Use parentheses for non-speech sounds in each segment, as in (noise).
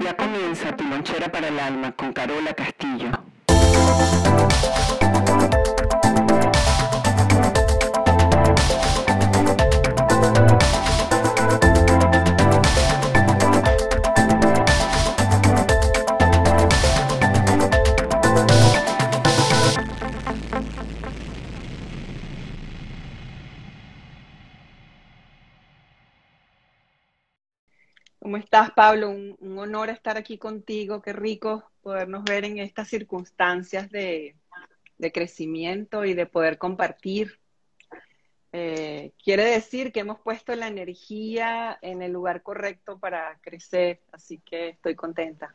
Ya comienza tu lonchera para el alma con Carola Castillo. Estás, Pablo? Un, un, honor estar aquí contigo. Qué rico podernos ver en estas circunstancias de, de crecimiento y de poder compartir. Eh, quiere decir que hemos puesto la energía en el lugar correcto para crecer, así que estoy contenta.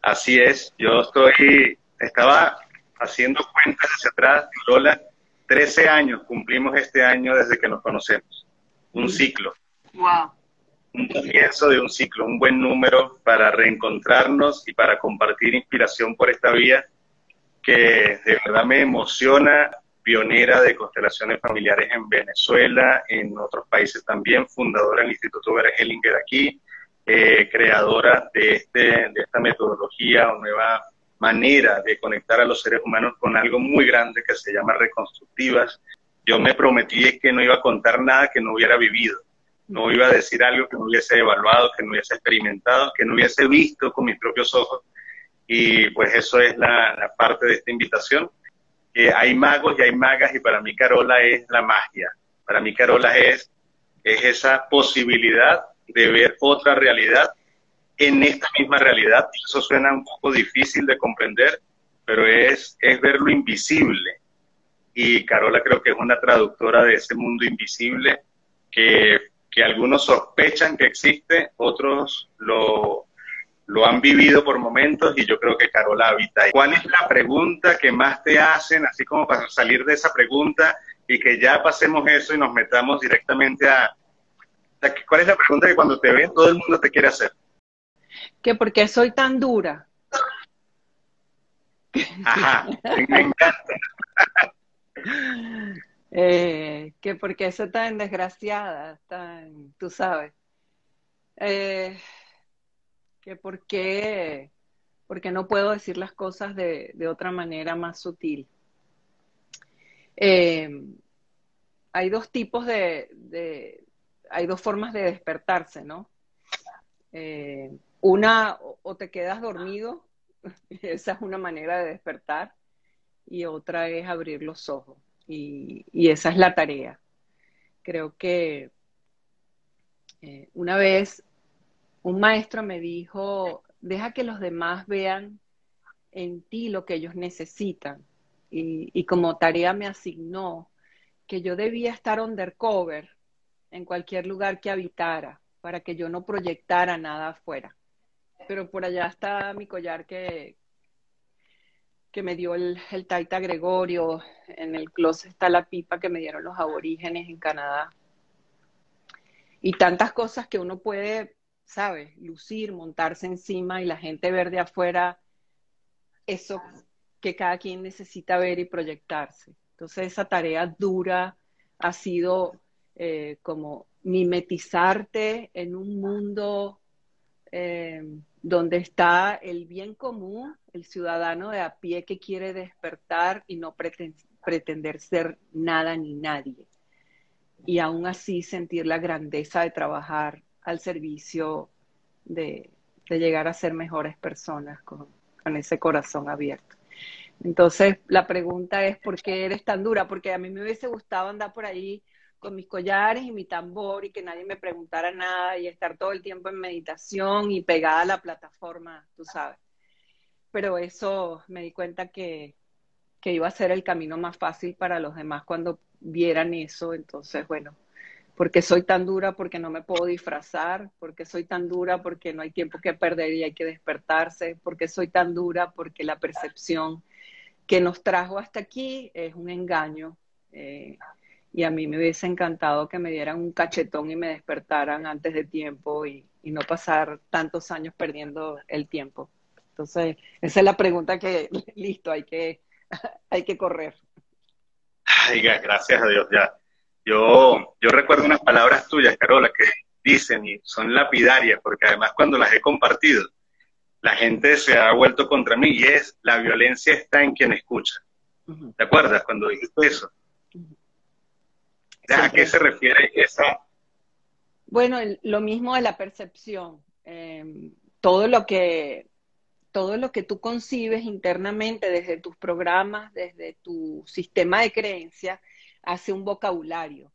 Así es, yo estoy, estaba haciendo cuentas hacia atrás, Lola, 13 años cumplimos este año desde que nos conocemos, un ciclo. Wow un comienzo de un ciclo, un buen número para reencontrarnos y para compartir inspiración por esta vía que de verdad me emociona, pionera de constelaciones familiares en Venezuela, en otros países también, fundadora del Instituto Vera Hellinger aquí, eh, creadora de, este, de esta metodología o nueva manera de conectar a los seres humanos con algo muy grande que se llama reconstructivas. Yo me prometí que no iba a contar nada que no hubiera vivido no iba a decir algo que no hubiese evaluado, que no hubiese experimentado, que no hubiese visto con mis propios ojos. Y pues eso es la, parte de esta invitación. que hay magos y hay magas y para mí Carola es la magia. Para mí Carola es, es esa posibilidad de ver otra realidad en esta misma realidad. Eso suena un poco difícil de comprender, pero es, es ver lo invisible. Y Carola creo que es una traductora de ese mundo invisible que que algunos sospechan que existe, otros lo, lo han vivido por momentos y yo creo que Carola habita ahí. ¿Cuál es la pregunta que más te hacen, así como para salir de esa pregunta y que ya pasemos eso y nos metamos directamente a... ¿Cuál es la pregunta que cuando te ven todo el mundo te quiere hacer? Que por qué soy tan dura. Ajá, me encanta. (laughs) Eh, que porque eso tan desgraciada, tan, tú sabes. Eh, que por qué, porque no puedo decir las cosas de, de otra manera más sutil. Eh, hay dos tipos de, hay dos formas de despertarse, ¿no? Eh, una, o te quedas dormido, (laughs) esa es una manera de despertar, y otra es abrir los ojos y, esa es la tarea. Creo que eh, una vez un maestro me dijo, deja que los demás vean en ti lo que ellos necesitan. Y, y, como tarea me asignó que yo debía estar undercover en cualquier lugar que habitara para que yo no proyectara nada afuera. Pero por allá está mi collar que, que me dio el, el, Taita Gregorio, en el closet está la pipa que me dieron los aborígenes en Canadá. Y tantas cosas que uno puede, ¿sabes? Lucir, montarse encima y la gente ver de afuera eso que cada quien necesita ver y proyectarse. Entonces esa tarea dura ha sido eh, como mimetizarte en un mundo eh, donde está el bien común, el ciudadano de a pie que quiere despertar y no pretender ser nada ni nadie. Y aún así sentir la grandeza de trabajar al servicio de, llegar a ser mejores personas con, con ese corazón abierto. Entonces, la pregunta es, ¿por qué eres tan dura? Porque a mí me hubiese gustado andar por ahí con mis collares y mi tambor y que nadie me preguntara nada y estar todo el tiempo en meditación y pegada a la plataforma, tú sabes. Pero eso me di cuenta que, que iba a ser el camino más fácil para los demás cuando vieran eso. Entonces, bueno, porque soy tan dura, porque no me puedo disfrazar, porque soy tan dura, porque no hay tiempo que perder y hay que despertarse, porque soy tan dura, porque la percepción que nos trajo hasta aquí es un engaño. Eh, y a mí me hubiese encantado que me dieran un cachetón y me despertaran antes de tiempo y, no pasar tantos años perdiendo el tiempo. Entonces, esa es la pregunta que, (laughs) listo, hay que, (laughs) hay que correr. Ay, gracias a Dios, ya. Yo, yo recuerdo unas palabras tuyas, Carola, que dicen y son lapidarias, porque además cuando las he compartido, la gente se ha vuelto contra mí y es la violencia está en quien escucha. ¿Te acuerdas cuando dijiste eso? ¿A qué se refiere esa? Bueno, lo mismo de la percepción. Em, todo lo que todo lo que tú concibes internamente desde tus programas, desde tu sistema de creencias, hace un vocabulario.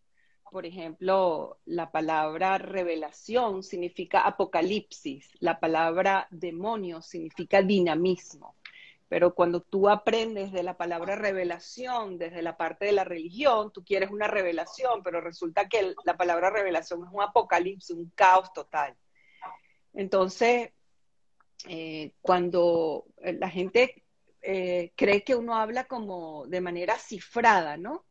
Por ejemplo, la palabra revelación significa apocalipsis, la palabra demonio significa dinamismo. Pero cuando tú aprendes de la palabra revelación desde la parte de la religión, tú quieres una revelación, pero resulta que la palabra revelación es un apocalipsis, un caos total. Entonces, eh, cuando la gente eh, cree que uno habla como de manera cifrada, ¿no?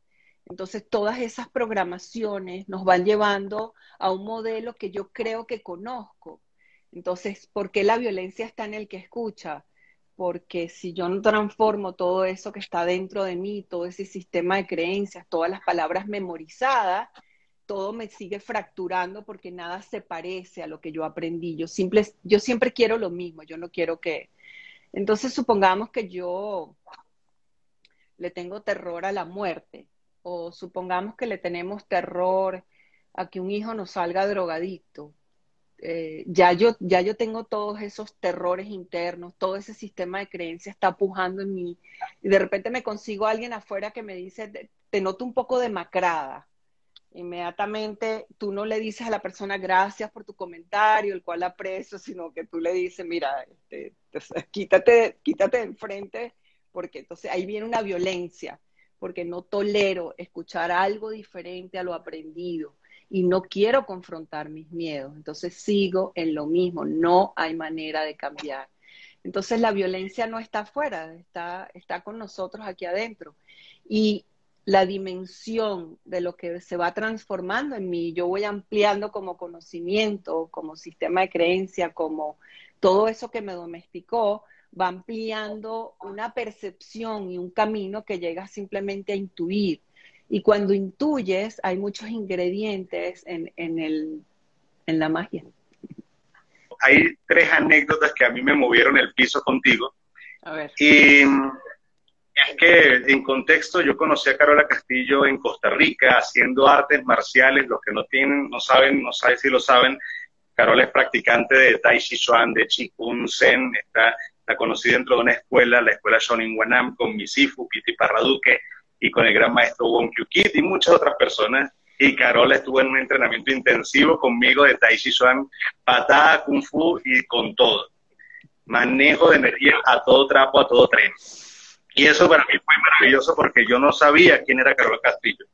Entonces todas esas programaciones nos van llevando a un modelo que yo creo que conozco. Entonces, ¿por qué la violencia está en el que escucha? Porque si yo no transformo todo eso que está dentro de mí, todo ese sistema de creencias, todas las palabras memorizadas, todo me sigue fracturando porque nada se parece a lo que yo aprendí. Yo, yo siempre quiero lo mismo, yo no quiero que... Entonces supongamos que yo le tengo terror a la muerte o supongamos que le tenemos terror a que un hijo nos salga drogadicto. Eh, ya, yo, ya yo tengo todos esos terrores internos, todo ese sistema de creencias está pujando en mí y de repente me consigo a alguien afuera que me dice, te noto un poco demacrada inmediatamente tú no le dices a la persona gracias por tu comentario, el cual aprecio, sino que tú le dices, mira, este, quítate, quítate de enfrente, porque entonces ahí viene una violencia, porque no tolero escuchar algo diferente a lo aprendido y no quiero confrontar mis miedos, entonces sigo en lo mismo, no hay manera de cambiar. Entonces la violencia no está afuera, está, está con nosotros aquí adentro. Y la dimensión de lo que se va transformando en mí, yo voy ampliando como conocimiento, como sistema de creencia, como todo eso que me domesticó, va ampliando una percepción y un camino que llega simplemente a intuir. Y cuando intuyes, hay muchos ingredientes en, el, en la magia. Hay tres anécdotas que a mí me movieron el piso contigo. A ver. Y es que en contexto yo conocí a Carola Castillo en Costa Rica haciendo artes marciales, los que no tienen, no saben, no saben si lo saben, Carola es practicante de Tai Chi Chuan, de Chi Kung Zen, está, la conocí dentro de una escuela, la escuela Shonin Wanam, con mi Sifu, Piti Parraduque, y con el gran maestro Wong Kyu Kit y muchas otras personas. Y Carola estuvo en un entrenamiento intensivo conmigo de Tai Chi Chuan, patada, Kung Fu y con todo. Manejo de energía a todo trapo, a todo tren. Y eso para mí fue maravilloso porque yo no sabía quién era Carol Castillo.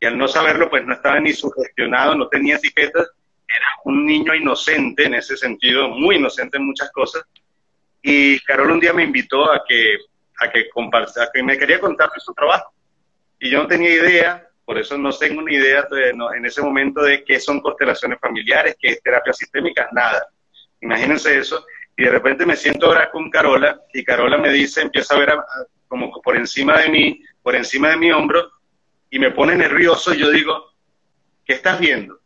Y al no saberlo, pues no estaba ni sugestionado, no tenía etiquetas. Era un niño inocente en ese sentido, muy inocente en muchas cosas. Y Carol un día me invitó a que, a que, a que me quería contar su trabajo. Y yo no tenía idea, por eso no tengo ni idea en ese momento de qué son constelaciones familiares, qué es terapia sistémica, nada. Imagínense eso. Y de repente me siento ahora con Carola y Carola me dice, empieza a ver a, como por encima de mí, por encima de mi hombro, y me pone nervioso y yo digo, ¿qué estás viendo?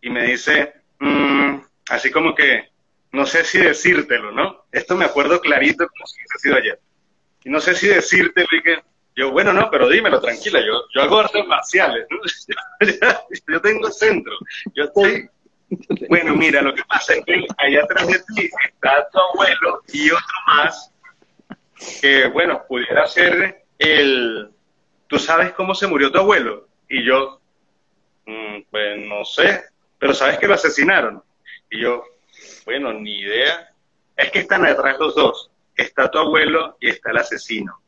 Y me dice, mm", así como que, no sé si decírtelo, ¿no? Esto me acuerdo clarito como si hubiese sido ayer. Y no sé si decírtelo y que, yo, bueno, no, pero dímelo, tranquila, yo, yo hago artes marciales, ¿no? (laughs) yo tengo centro, yo estoy bueno, mira, lo que pasa es que allá atrás de ti está tu abuelo y otro más que, bueno, pudiera ser el, ¿tú sabes cómo se murió tu abuelo? Y yo, mm, pues no sé, pero sabes que lo asesinaron. Y yo, bueno, ni idea. Es que están detrás los dos. Está tu abuelo y está el asesino.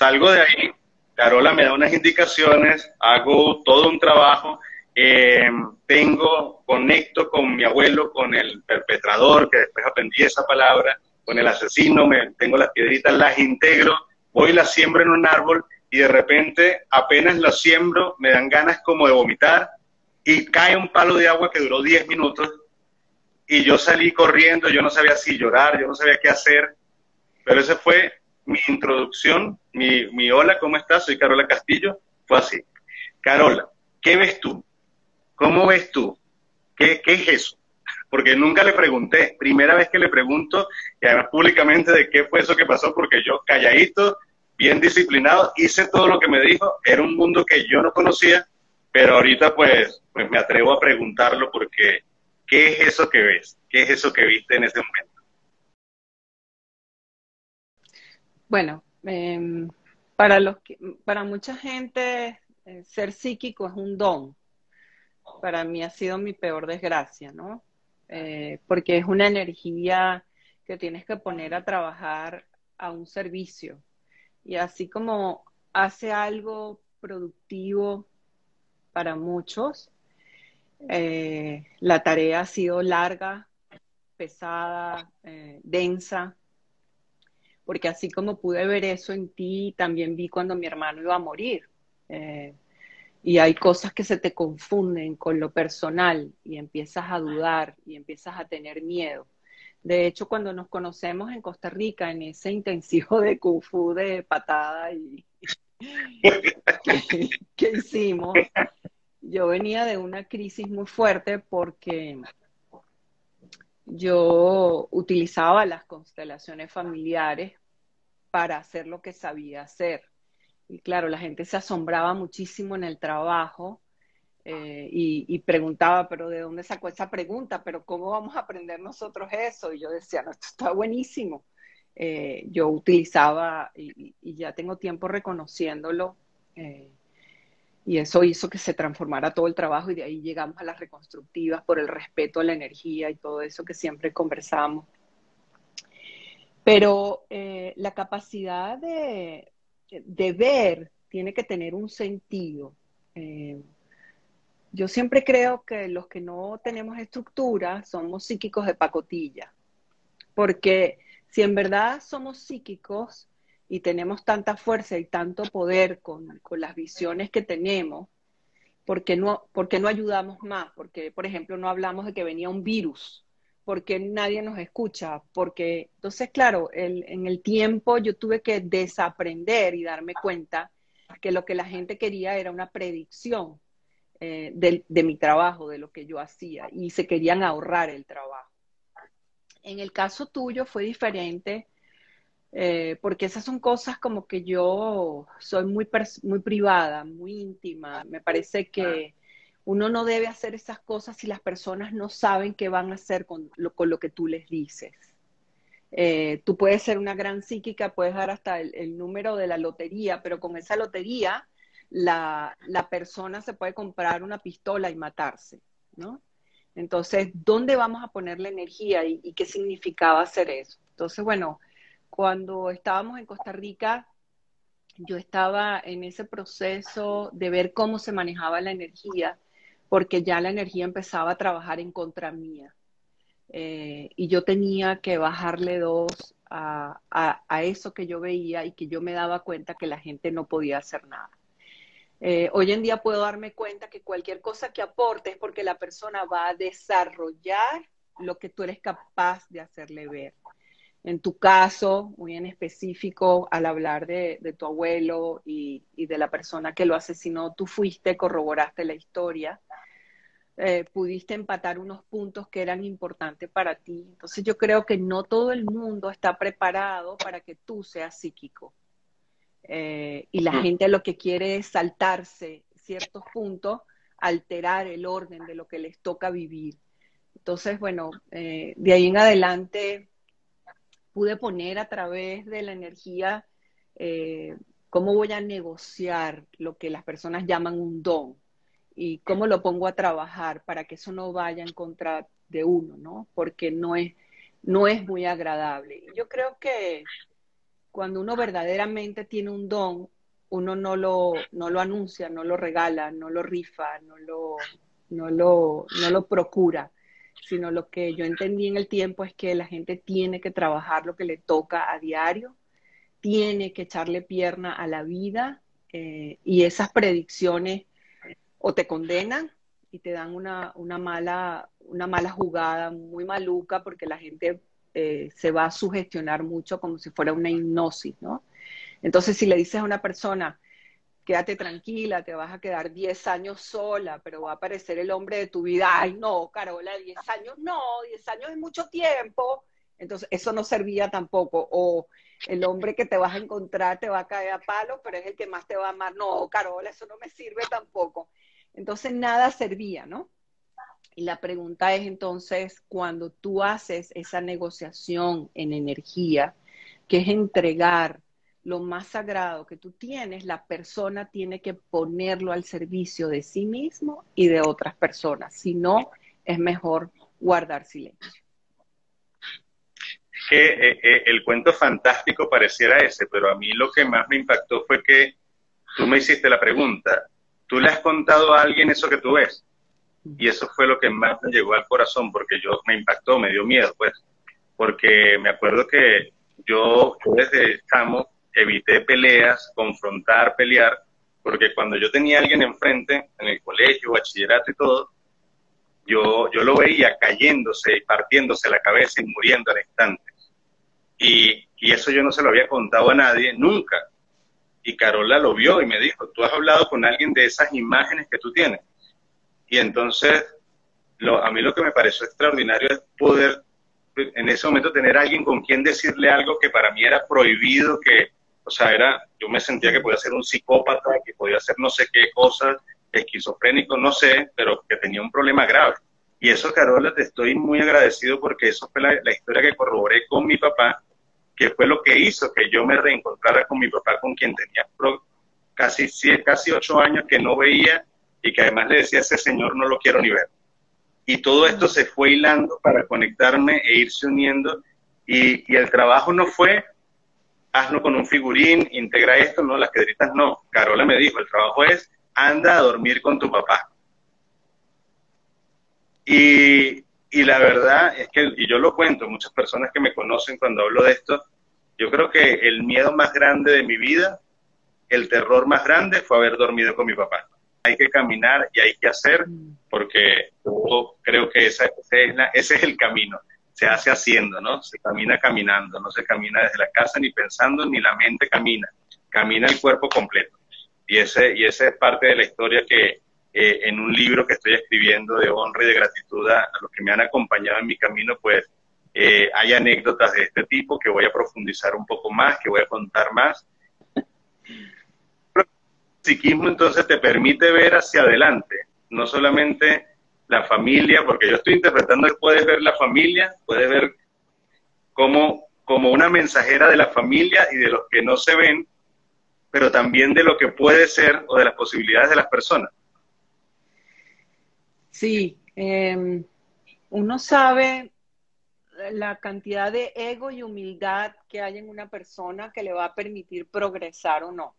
Salgo de ahí, Carola me da unas indicaciones, hago todo un trabajo, eh, tengo, conecto con mi abuelo, con el perpetrador, que después aprendí esa palabra, con el asesino, me, tengo las piedritas, las integro, voy y las siembro en un árbol y de repente apenas las siembro me dan ganas como de vomitar y cae un palo de agua que duró 10 minutos y yo salí corriendo, yo no sabía si llorar, yo no sabía qué hacer, pero esa fue mi introducción, mi, mi hola, ¿cómo estás? Soy Carola Castillo, fue así. Carola, ¿qué ves tú? ¿Cómo ves tú? ¿qué, ¿qué es eso? Porque nunca le pregunté, primera vez que le pregunto, y además públicamente de qué fue eso que pasó, porque yo calladito, bien disciplinado, hice todo lo que me dijo, era un mundo que yo no conocía, pero ahorita pues, pues me atrevo a preguntarlo porque ¿qué es eso que ves? ¿Qué es eso que viste en ese momento? Bueno, eh, para, los para mucha gente eh, ser psíquico es un don. Para mí ha sido mi peor desgracia, ¿no? Eh, porque es una energía que tienes que poner a trabajar a un servicio. Y así como hace algo productivo para muchos, eh, la tarea ha sido larga, pesada, densa, porque así como pude ver eso en ti, también vi cuando mi hermano iba a morir. Eh, y hay cosas que se te confunden con lo personal y empiezas a dudar y empiezas a tener miedo. De hecho, cuando nos conocemos en Costa Rica, en ese intensivo de Kung Fu de patada y (laughs) (laughs) que hicimos, yo venía de una crisis muy fuerte porque yo utilizaba las constelaciones familiares para hacer lo que sabía hacer. Y claro, la gente se asombraba muchísimo en el trabajo eh, y, preguntaba, pero ¿de dónde sacó esa pregunta? ¿Pero cómo vamos a aprender nosotros eso? Y yo decía, no, esto está buenísimo. Eh, yo utilizaba, y, ya tengo tiempo reconociéndolo, eh, y eso hizo que se transformara todo el trabajo y de ahí llegamos a las reconstructivas por el respeto a la energía y todo eso que siempre conversamos. Pero la capacidad de, de ver tiene que tener un sentido. Eh, yo siempre creo que los que no tenemos estructura somos psíquicos de pacotilla, porque si en verdad somos psíquicos y tenemos tanta fuerza y tanto poder con, las visiones que tenemos, ¿por no, ¿por qué no ayudamos más? Porque, por ejemplo, no hablamos de que venía un virus porque nadie nos escucha, porque entonces, claro, en el tiempo yo tuve que desaprender y darme cuenta que lo que la gente quería era una predicción eh, de, mi trabajo, de lo que yo hacía, y se querían ahorrar el trabajo. En el caso tuyo fue diferente, eh, porque esas son cosas como que yo soy muy, muy privada, muy íntima, me parece que uno no debe hacer esas cosas si las personas no saben qué van a hacer con lo, que tú les dices. Eh, tú puedes ser una gran psíquica, puedes dar hasta el, número de la lotería, pero con esa lotería la, persona se puede comprar una pistola y matarse, ¿no? Entonces, ¿dónde vamos a poner la energía y, y qué significaba hacer eso? Entonces, bueno, cuando estábamos en Costa Rica, yo estaba en ese proceso de ver cómo se manejaba la energía porque ya la energía empezaba a trabajar en contra mía. Eh, y yo tenía que bajarle dos a, eso que yo veía y que yo me daba cuenta que la gente no podía hacer nada. Eh, hoy en día puedo darme cuenta que cualquier cosa que aporte es porque la persona va a desarrollar lo que tú eres capaz de hacerle ver. En tu caso, muy en específico, al hablar de, tu abuelo y, y, de la persona que lo asesinó, tú fuiste, corroboraste la historia eh, pudiste empatar unos puntos que eran importantes para ti. Entonces yo creo que no todo el mundo está preparado para que tú seas psíquico. Eh, y la gente lo que quiere es saltarse ciertos puntos, alterar el orden de lo que les toca vivir. Entonces, bueno, eh, de ahí en adelante pude poner a través de la energía cómo voy a negociar lo que las personas llaman un don y cómo lo pongo a trabajar para que eso no vaya en contra de uno, ¿no? Porque no es, no es muy agradable. Yo creo que cuando uno verdaderamente tiene un don, uno no lo, no lo anuncia, no lo regala, no lo rifa, no lo, no lo, no lo procura, sino lo que yo entendí en el tiempo es que la gente tiene que trabajar lo que le toca a diario, tiene que echarle pierna a la vida eh, y esas predicciones o te condenan y te dan una, mala, una mala jugada muy maluca porque la gente eh, se va a sugestionar mucho como si fuera una hipnosis, ¿no? Entonces, si le dices a una persona quédate tranquila, te vas a quedar 10 años sola, pero va a aparecer el hombre de tu vida. Ay, no, Carola, 10 años no, 10 años es mucho tiempo. Entonces, eso no servía tampoco. O el hombre que te vas a encontrar te va a caer a palo, pero es el que más te va a amar. No, Carola, eso no me sirve tampoco. Entonces, nada servía, ¿no? Y la pregunta es entonces, cuando tú haces esa negociación en energía, que es entregar lo más sagrado que tú tienes, la persona tiene que ponerlo al servicio de sí mismo y de otras personas. Si no, es mejor guardar silencio. Es que eh, eh, el cuento fantástico pareciera ese, pero a mí lo que más me impactó fue que tú me hiciste la pregunta, ¿tú le has contado a alguien eso que tú ves? Y eso fue lo que más me llegó al corazón, porque yo me impactó, me dio miedo, pues, porque me acuerdo que yo, desde chamo evité peleas, confrontar, pelear, porque cuando yo tenía a alguien enfrente, en el colegio, bachillerato y todo, yo, yo lo veía cayéndose y partiéndose la cabeza y muriendo al instante. Y, y eso yo no se lo había contado a nadie nunca. Y Carola lo vio y me dijo, tú has hablado con alguien de esas imágenes que tú tienes. Y entonces, lo, a mí lo que me pareció extraordinario es poder en ese momento tener alguien con quien decirle algo que para mí era prohibido, que, o sea, era, yo me sentía que podía ser un psicópata, que podía hacer no sé qué cosas, esquizofrénico, no sé, pero que tenía un problema grave. Y eso, Carola, te estoy muy agradecido porque eso fue la, la historia que corroboré con mi papá, que fue lo que hizo que yo me reencontrara con mi papá, con quien tenía casi, casi ocho años que no veía y que además le decía ese señor no lo quiero ni ver. Y todo esto se fue hilando para conectarme e irse uniendo. Y, el trabajo no fue, hazlo con un figurín, integra esto, no, las piedritas no. Carola me dijo, el trabajo es, anda a dormir con tu papá. Y, y la verdad es que, y yo lo cuento, muchas personas que me conocen cuando hablo de esto, yo creo que el miedo más grande de mi vida, el terror más grande fue haber dormido con mi papá hay que caminar y hay que hacer, porque yo creo que esa, ese es el camino. Se hace haciendo, ¿no? Se camina caminando, no se camina desde la casa ni pensando, ni la mente camina, camina el cuerpo completo. Y ese, y esa es parte de la historia que eh, en un libro que estoy escribiendo de honra y de gratitud a, los que me han acompañado en mi camino, pues eh, hay anécdotas de este tipo que voy a profundizar un poco más, que voy a contar más psiquismo entonces te permite ver hacia adelante, no solamente la familia, porque yo estoy interpretando que puedes ver la familia, puedes ver como, como una mensajera de la familia y de los que no se ven, pero también de lo que puede ser o de las posibilidades de las personas. Sí, em, uno sabe la cantidad de ego y humildad que hay en una persona que le va a permitir progresar o no.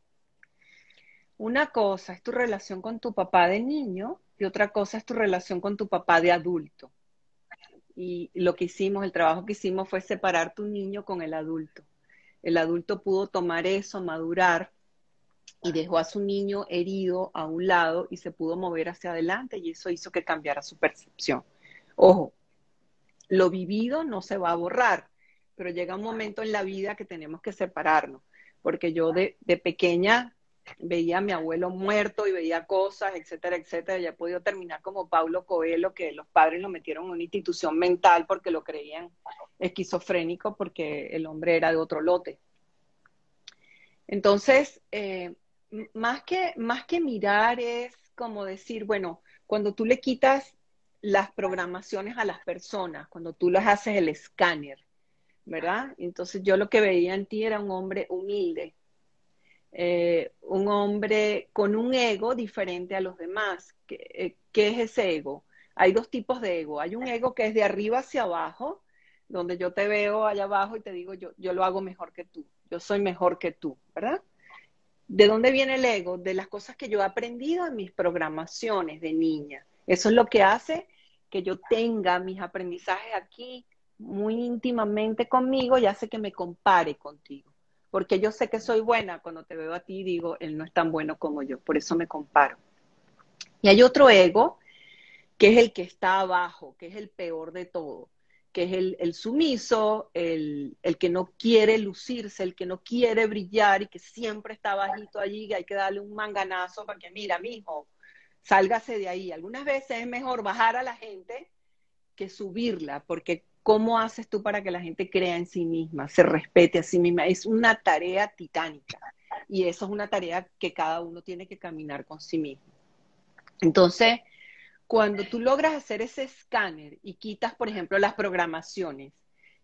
Una cosa es tu relación con tu papá de niño y otra cosa es tu relación con tu papá de adulto. Y lo que hicimos, el trabajo que hicimos fue separar tu niño con el adulto. El adulto pudo tomar eso, madurar y dejó a su niño herido a un lado y se pudo mover hacia adelante y eso hizo que cambiara su percepción. Ojo, lo vivido no se va a borrar, pero llega un momento en la vida que tenemos que separarnos, porque yo de, de pequeña veía a mi abuelo muerto y veía cosas, etcétera, etcétera. Ya he podido terminar como Paulo Coelho, que los padres lo metieron en una institución mental porque lo creían esquizofrénico, porque el hombre era de otro lote. Entonces, eh, más, que, más que mirar es como decir, bueno, cuando tú le quitas las programaciones a las personas, cuando tú les haces el escáner, ¿verdad? Entonces yo lo que veía en ti era un hombre humilde, eh, un hombre con un ego diferente a los demás. Eh, ¿Qué, es ese ego? Hay dos tipos de ego. Hay un ego que es de arriba hacia abajo, donde yo te veo allá abajo y te digo, yo, yo lo hago mejor que tú, yo soy mejor que tú, ¿verdad? ¿De dónde viene el ego? De las cosas que yo he aprendido en mis programaciones de niña. Eso es lo que hace que yo tenga mis aprendizajes aquí muy íntimamente conmigo y hace que me compare contigo porque yo sé que soy buena, cuando te veo a ti digo, él no es tan bueno como yo, por eso me comparo. Y hay otro ego, que es el que está abajo, que es el peor de todo, que es el, sumiso, el, que no quiere lucirse, el que no quiere brillar y que siempre está bajito allí, que hay que darle un manganazo para que, mira, mijo, sálgase de ahí. Algunas veces es mejor bajar a la gente que subirla, porque ¿cómo haces tú para que la gente crea en sí misma, se respete a sí misma? Es una tarea titánica y eso es una tarea que cada uno tiene que caminar con sí mismo. Entonces, cuando tú logras hacer ese escáner y quitas, por ejemplo, las programaciones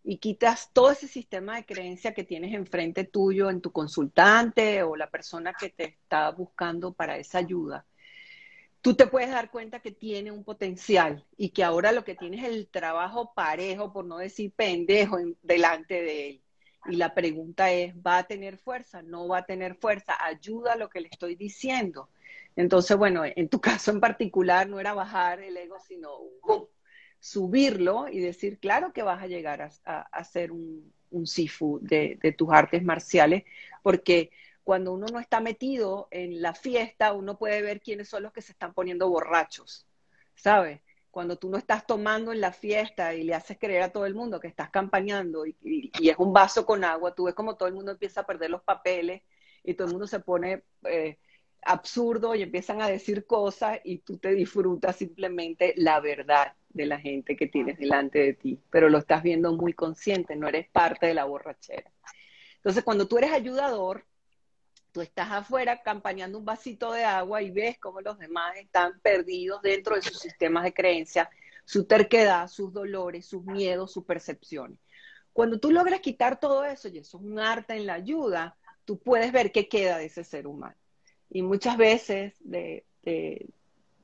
y quitas todo ese sistema de creencia que tienes enfrente tuyo en tu consultante o la persona que te está buscando para esa ayuda, tú te puedes dar cuenta que tiene un potencial y que ahora lo que tienes es el trabajo parejo, por no decir pendejo, delante de él. Y la pregunta es, ¿va a tener fuerza? ¿No va a tener fuerza? ¿Ayuda a lo que le estoy diciendo? Entonces, bueno, en tu (laughs) caso en particular no era bajar el ego, sino subirlo y decir, claro que vas a llegar a, ser un, sifu de, tus artes marciales, porque cuando uno no está metido en la fiesta, uno puede ver quiénes son los que se están poniendo borrachos, ¿sabes? Cuando tú no estás tomando en la fiesta y le haces creer a todo el mundo que estás campañando y, es un vaso con agua, tú ves como todo el mundo empieza a perder los papeles y todo el mundo se pone eh, absurdo y empiezan a decir cosas y tú te disfrutas simplemente la verdad de la gente que tienes delante de ti, pero lo estás viendo muy consciente, no eres parte de la borrachera. Entonces, cuando tú eres ayudador, tú estás afuera campañando un vasito de agua y ves cómo los demás están perdidos dentro de sus sistemas de creencia, su terquedad, sus dolores, sus miedos, sus percepciones. Cuando tú logras quitar todo eso, y eso es un arte en la ayuda, tú puedes ver qué queda de ese ser humano. Y muchas veces de,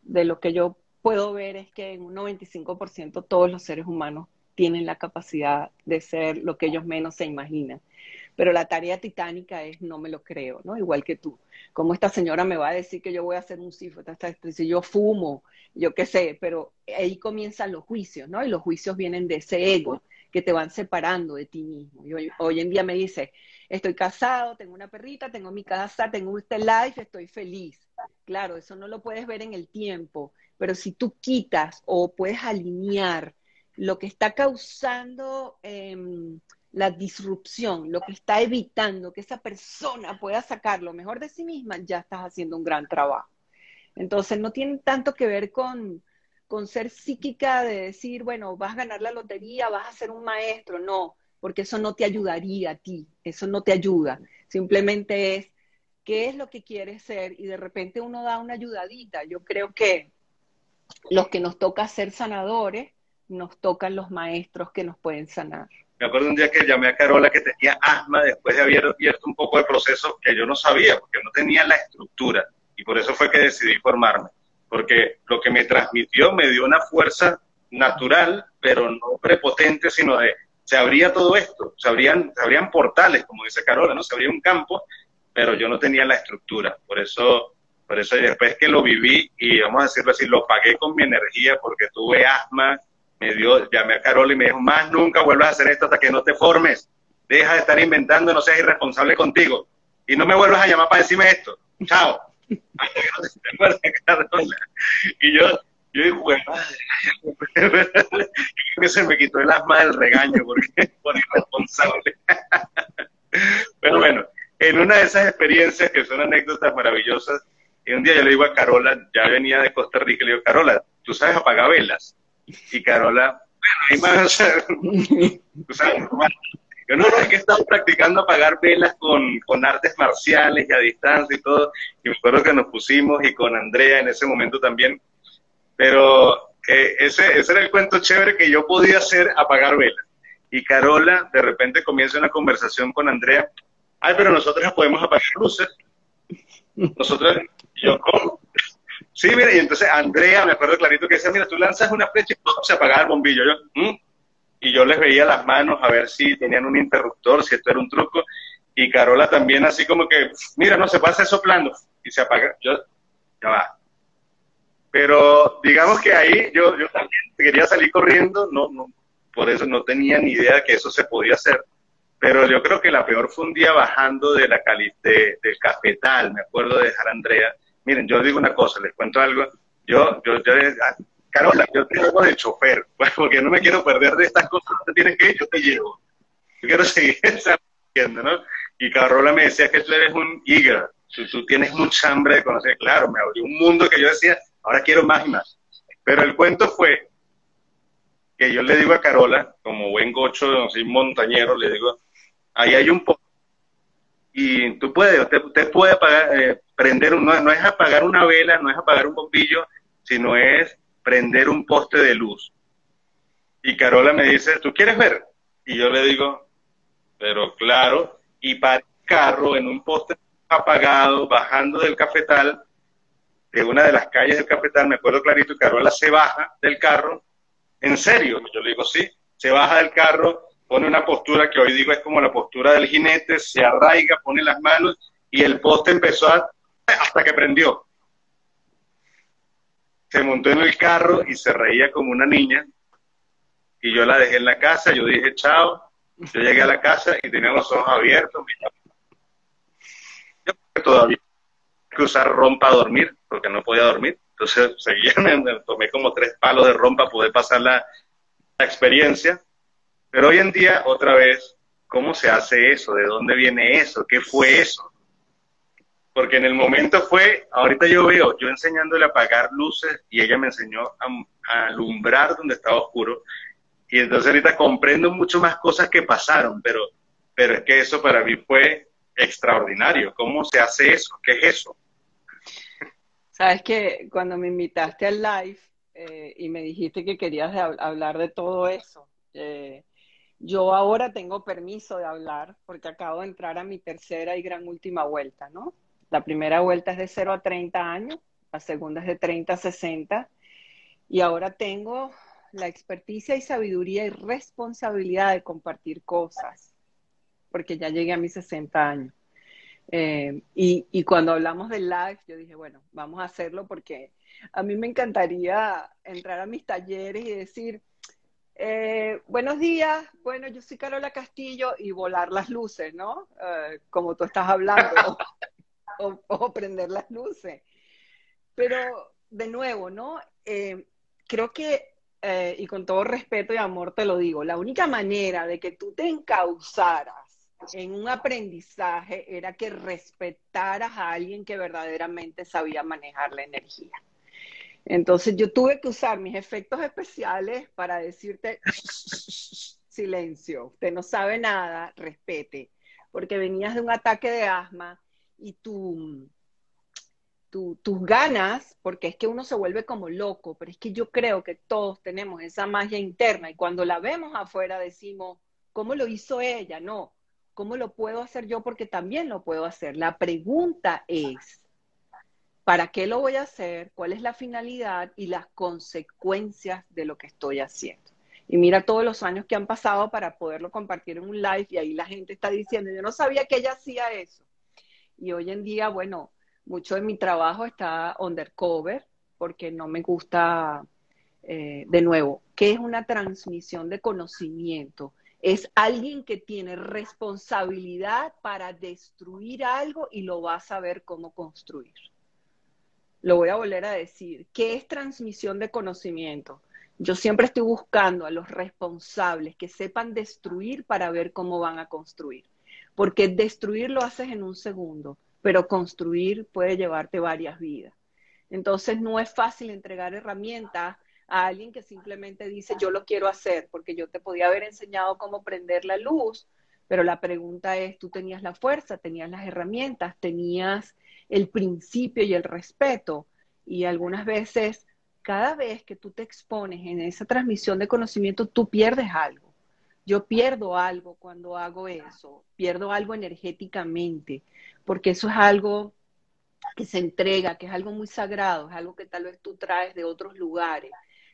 lo que yo puedo ver es que en un 95% todos los seres humanos tienen la capacidad de ser lo que ellos menos se imaginan. Pero la tarea titánica es no me lo creo, ¿no? Igual que tú. Como esta señora me va a decir que yo voy a hacer un cifro, si yo fumo, yo qué sé, pero ahí comienzan los juicios, ¿no? Y los juicios vienen de ese ego que te van separando de ti mismo. Y hoy, en día me dice, estoy casado, tengo una perrita, tengo mi casa, tengo este life, estoy feliz. Claro, eso no lo puedes ver en el tiempo, pero si tú quitas o puedes alinear lo que está causando em, la disrupción, lo que está evitando que esa persona pueda sacar lo mejor de sí misma, ya estás haciendo un gran trabajo. Entonces, no tiene tanto que ver con, con ser psíquica de decir, bueno, vas a ganar la lotería, vas a ser un maestro, no porque eso no te ayudaría a ti, eso no te ayuda. Simplemente es qué es lo que quieres ser y de repente uno da una ayudadita. Yo creo que los que nos toca ser sanadores, nos tocan los maestros que nos pueden sanar. Me acuerdo un día que llamé a Carola que tenía asma después de haber abierto un poco de proceso que yo no sabía, porque no tenía la estructura. Y por eso fue que decidí formarme. Porque lo que me transmitió me dio una fuerza natural, pero no prepotente, sino de se abría todo esto, se abrían, se abrían portales, como dice Carola, ¿no? Se abría un campo, pero yo no tenía la estructura. Por eso, por eso después que lo viví, y vamos a decirlo así, lo pagué con mi energía porque tuve asma, me dio, llamé a Carola y me dijo, más nunca vuelvas a hacer esto hasta que no te formes. Deja de estar inventando, no seas irresponsable contigo. Y no me vuelvas a llamar para decirme esto. Chao. (laughs) y yo, yo digo, bueno, (laughs) se me quitó el asma del regaño porque (laughs) por irresponsable. Pero bueno, en una de esas experiencias que son anécdotas maravillosas, un día yo le digo a Carola, ya venía de Costa Rica, le digo, Carola, ¿tú sabes apagar velas? Y Carola, bueno, hay más, (laughs) tú sabes, yo no, no, es que estado practicando apagar velas con, con artes marciales y a distancia y todo, y me acuerdo que nos pusimos y con Andrea en ese momento también, pero eh, ese, ese era el cuento chévere que yo podía hacer apagar velas. Y Carola de repente comienza una conversación con Andrea. Ay, pero nosotros podemos apagar luces. Nosotros, yo, ¿cómo? Sí, mira, y entonces Andrea, me acuerdo clarito que decía, mira, tú lanzas una flecha y se apaga el bombillo. Yo, mm". Y yo les veía las manos a ver si tenían un interruptor, si esto era un truco. Y Carola también así como que, mira, no, se pasa soplando. Y se apaga. Yo, ya va. Pero digamos que ahí yo, yo también quería salir corriendo, no, no, por eso no tenía ni idea que eso se podía hacer. Pero yo creo que la peor fue un día bajando de la cali de, del cafetal, me acuerdo de dejar a Andrea. Miren, yo digo una cosa, les cuento algo. Yo, yo, yo Carola, yo te de chofer, (laughs) pues, porque no me quiero perder de estas cosas, te tienes que ir, yo te llevo. Yo quiero seguir (laughs) aprendiendo, ¿no? Y Carola me decía que tú eres un eager, tú, tú tienes mucha hambre de conocer. Claro, me abrió un mundo que yo decía, ahora quiero más y más. Pero el cuento fue que yo le digo a Carola, como buen gocho, soy montañero, le digo, ahí hay un poco y tú puedes, usted, puede apagar, eh, prender, un, no, no, es apagar una vela, no es apagar un bombillo, sino es prender un poste de luz. Y Carola me dice, ¿tú quieres ver? Y yo le digo, pero claro, y para el carro en un poste apagado, bajando del cafetal, de una de las calles del cafetal, me acuerdo clarito, Carola se baja del carro, en serio, yo le digo, sí, se baja del carro, pone una postura que hoy digo es como la postura del jinete, se arraiga, pone las manos y el poste empezó a, hasta que prendió. Se montó en el carro y se reía como una niña y yo la dejé en la casa, yo dije chao, yo llegué a la casa y tenía los ojos abiertos. Yo todavía que usar rompa a dormir, porque no podía dormir. Entonces (laughs) seguía, me, tomé como tres palos de rompa poder pasar la, la experiencia. Pero hoy en día, otra vez, ¿cómo se hace eso? ¿De dónde viene eso? ¿Qué fue eso? Porque en el momento fue, ahorita yo veo, yo enseñándole a apagar luces y ella me enseñó a, alumbrar donde estaba oscuro. Y entonces ahorita comprendo mucho más cosas que pasaron, pero, pero es que eso para mí fue extraordinario. ¿Cómo se hace eso? ¿Qué es eso? Sabes que cuando me invitaste al live eh, y me dijiste que querías hablar de todo eso, eh, yo ahora tengo permiso de hablar porque acabo de entrar a mi tercera y gran última vuelta, ¿no? La primera vuelta es de 0 a 30 años, la segunda es de 30 a 60 y ahora tengo la experticia y sabiduría y responsabilidad de compartir cosas porque ya llegué a mis 60 años. Eh, y, y, cuando hablamos del live, yo dije, bueno, vamos a hacerlo porque a mí me encantaría entrar a mis talleres y decir, eh, buenos días, bueno, yo soy Carola Castillo y volar las luces, ¿no? Eh, como tú estás hablando, o, prender las luces. Pero, de nuevo, ¿no? Eh, creo que, y con todo respeto y amor te lo digo, la única manera de que tú te encauzaras en un aprendizaje era que respetaras a alguien que verdaderamente sabía manejar la energía. Entonces yo tuve que usar mis efectos especiales para decirte silencio, usted no sabe nada, respete, porque venías de un ataque de asma y tu, tus ganas, porque es que uno se vuelve como loco, pero es que yo creo que todos tenemos esa magia interna y cuando la vemos afuera decimos, ¿cómo lo hizo ella? No, ¿cómo lo puedo hacer yo? Porque también lo puedo hacer. La pregunta es, ¿Para qué lo voy a hacer? ¿Cuál es la finalidad y las consecuencias de lo que estoy haciendo? Y mira todos los años que han pasado para poderlo compartir en un live y ahí la gente está diciendo, yo no sabía que ella hacía eso. Y hoy en día, bueno, mucho de mi trabajo está undercover porque no me gusta, eh, de nuevo, ¿qué es una transmisión de conocimiento? Es alguien que tiene responsabilidad para destruir algo y lo va a saber cómo construir lo voy a volver a decir, ¿qué es transmisión de conocimiento? Yo siempre estoy buscando a los responsables que sepan destruir para ver cómo van a construir. Porque destruir lo haces en un segundo, pero construir puede llevarte varias vidas. Entonces no es fácil entregar herramientas a alguien que simplemente dice yo lo quiero hacer, porque yo te podía haber enseñado cómo prender la luz, pero la pregunta es, tú tenías la fuerza, tenías las herramientas, tenías el principio y el respeto. Y algunas veces, cada vez que tú te expones en esa transmisión de conocimiento, tú pierdes algo. Yo pierdo algo cuando hago eso, pierdo algo energéticamente, porque eso es algo que se entrega, que es algo muy sagrado, es algo que tal vez tú traes de otros lugares,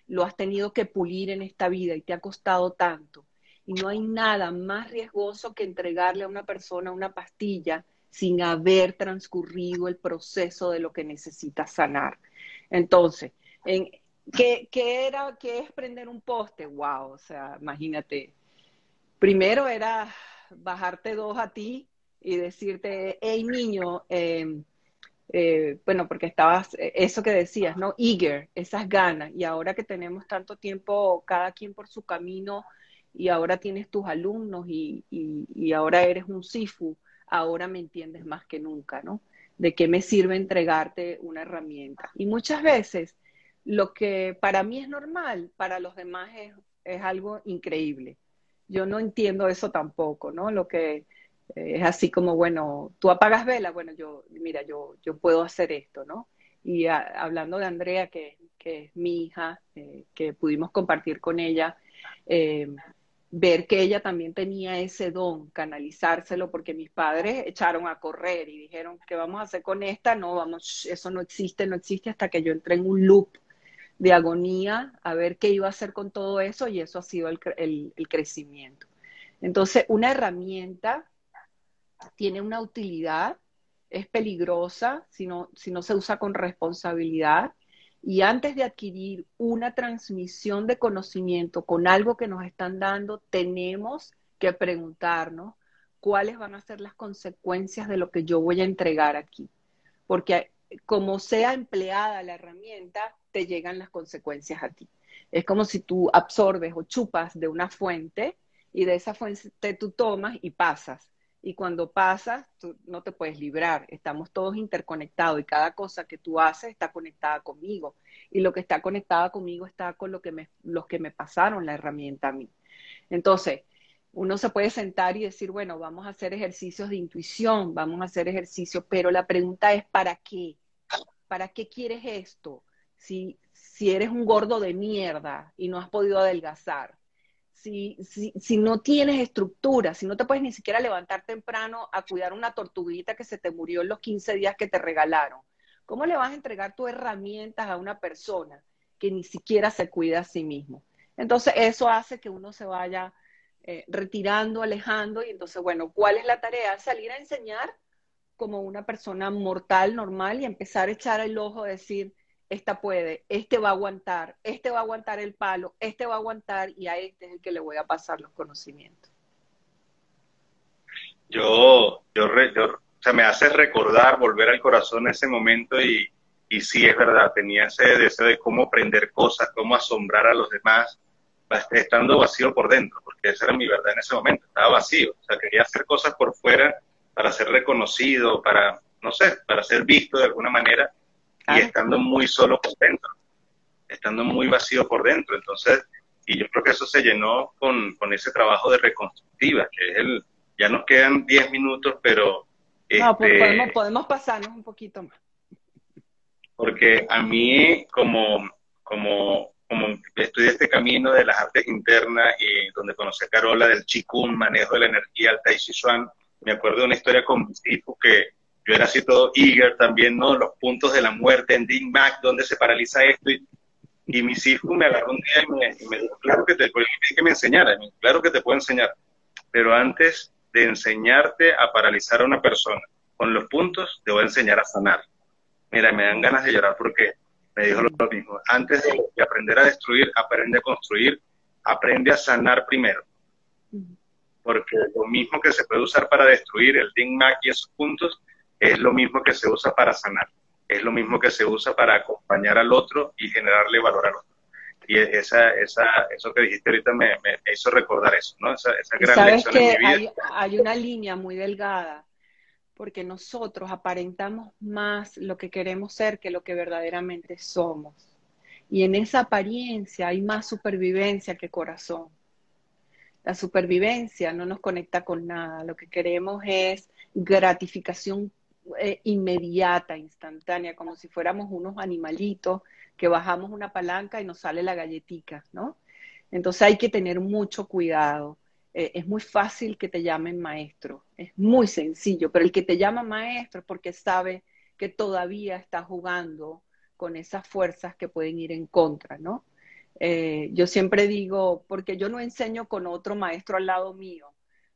lo has tenido que pulir en esta vida y te ha costado tanto. Y no hay nada más riesgoso que entregarle a una persona una pastilla sin haber transcurrido el proceso de lo que necesita sanar. Entonces, en, ¿qué, era, ¿qué es prender un poste? Wow, o sea, imagínate. Primero era bajarte dos a ti y decirte, hey niño, em, eh, bueno, porque estabas, eso que decías, ¿no? Eager, esas ganas. Y ahora que tenemos tanto tiempo, cada quien por su camino, y ahora tienes tus alumnos y, y, ahora eres un SIFU, ahora me entiendes más que nunca, ¿no? De qué me sirve entregarte una herramienta. Y muchas veces lo que para mí es normal, para los demás es, es algo increíble. Yo no entiendo eso tampoco, ¿no? Lo que es así como, bueno, tú apagas vela, bueno, yo, mira, yo, yo puedo hacer esto, ¿no? Y hablando de Andrea, que, que es mi hija, eh, que pudimos compartir con ella, eh, ver que ella también tenía ese don, canalizárselo, porque mis padres echaron a correr y dijeron, ¿qué vamos a hacer con esta? No, vamos, eso no existe, no existe, hasta que yo entré en un loop de agonía a ver qué iba a hacer con todo eso y eso ha sido el, crecimiento. Entonces, una herramienta tiene una utilidad, es peligrosa si no, si no se usa con responsabilidad. Y antes de adquirir una transmisión de conocimiento con algo que nos están dando, tenemos que preguntarnos cuáles van a ser las consecuencias de lo que yo voy a entregar aquí. Porque como sea empleada la herramienta, te llegan las consecuencias a ti. Es como si tú absorbes o chupas de una fuente y de esa fuente tú tomas y pasas y cuando pasas, tú no te puedes librar. Estamos todos interconectados y cada cosa que tú haces está conectada conmigo. Y lo que está conectada conmigo está con lo que me, los que me pasaron la herramienta a mí. Entonces, uno se puede sentar y decir, bueno, vamos a hacer ejercicios de intuición, vamos a hacer ejercicios, pero la pregunta es, ¿para qué? ¿Para qué quieres esto? Si, si eres un gordo de mierda y no has podido adelgazar, si, si, no tienes estructura, si no te puedes ni siquiera levantar temprano a cuidar una tortuguita que se te murió en los 15 días que te regalaron, ¿cómo le vas a entregar tus herramientas a una persona que ni siquiera se cuida a sí mismo? Entonces eso hace que uno se vaya eh, retirando, alejando y entonces, bueno, ¿cuál es la tarea? Salir a enseñar como una persona mortal, normal y empezar a echar el ojo, decir, esta puede, este va a aguantar, este va a aguantar el palo, este va a aguantar y a este es el que le voy a pasar los conocimientos. Yo, yo, o sea, me hace recordar, volver al corazón ese momento y, y sí, es verdad, tenía ese deseo de cómo aprender cosas, cómo asombrar a los demás, estando vacío por dentro, porque esa era mi verdad en ese momento, estaba vacío, o sea, quería hacer cosas por fuera para ser reconocido, para, no sé, para ser visto de alguna manera, y estando muy solo por dentro, estando muy vacío por dentro. Entonces, y yo creo que eso se llenó con, con ese trabajo de reconstructiva, que es el, ya nos quedan 10 minutos, pero... no, pues este, podemos, podemos pasarnos un poquito más. Porque a mí, como, como, como estudié este camino de las artes internas y donde conocí a Carola del Chikun, manejo de la energía, el Tai Chi Chuan, me acuerdo de una historia con mis hijos que yo era así todo eager también, ¿no? Los puntos de la muerte en Ding Mac, donde se paraliza esto. Y, y mi hijo me agarró un día y me, dijo, claro que te, que me enseñara, claro que te puedo enseñar. Pero antes de enseñarte a paralizar a una persona con los puntos, te voy a enseñar a sanar. Mira, me dan ganas de llorar porque me dijo lo mismo. Antes de aprender a destruir, aprende a construir, aprende a sanar primero. Porque lo mismo que se puede usar para destruir el Ding Mac y esos puntos, es lo mismo que se usa para sanar, es lo mismo que se usa para acompañar al otro y generarle valor al otro. Y esa, esa, eso que dijiste ahorita me, hizo recordar eso, ¿no? Esa, esa gran ¿Sabes que Hay, hay una línea muy delgada, porque nosotros aparentamos más lo que queremos ser que lo que verdaderamente somos. Y en esa apariencia hay más supervivencia que corazón. La supervivencia no nos conecta con nada. Lo que queremos es gratificación eh, inmediata, instantánea, como si fuéramos unos animalitos que bajamos una palanca y nos sale la galletica, ¿no? Entonces hay que tener mucho cuidado. Eh, es muy fácil que te llamen maestro, es muy sencillo, pero el que te llama maestro es porque sabe que todavía está jugando con esas fuerzas que pueden ir en contra, ¿no? Eh, yo siempre digo, porque yo no enseño con otro maestro al lado mío,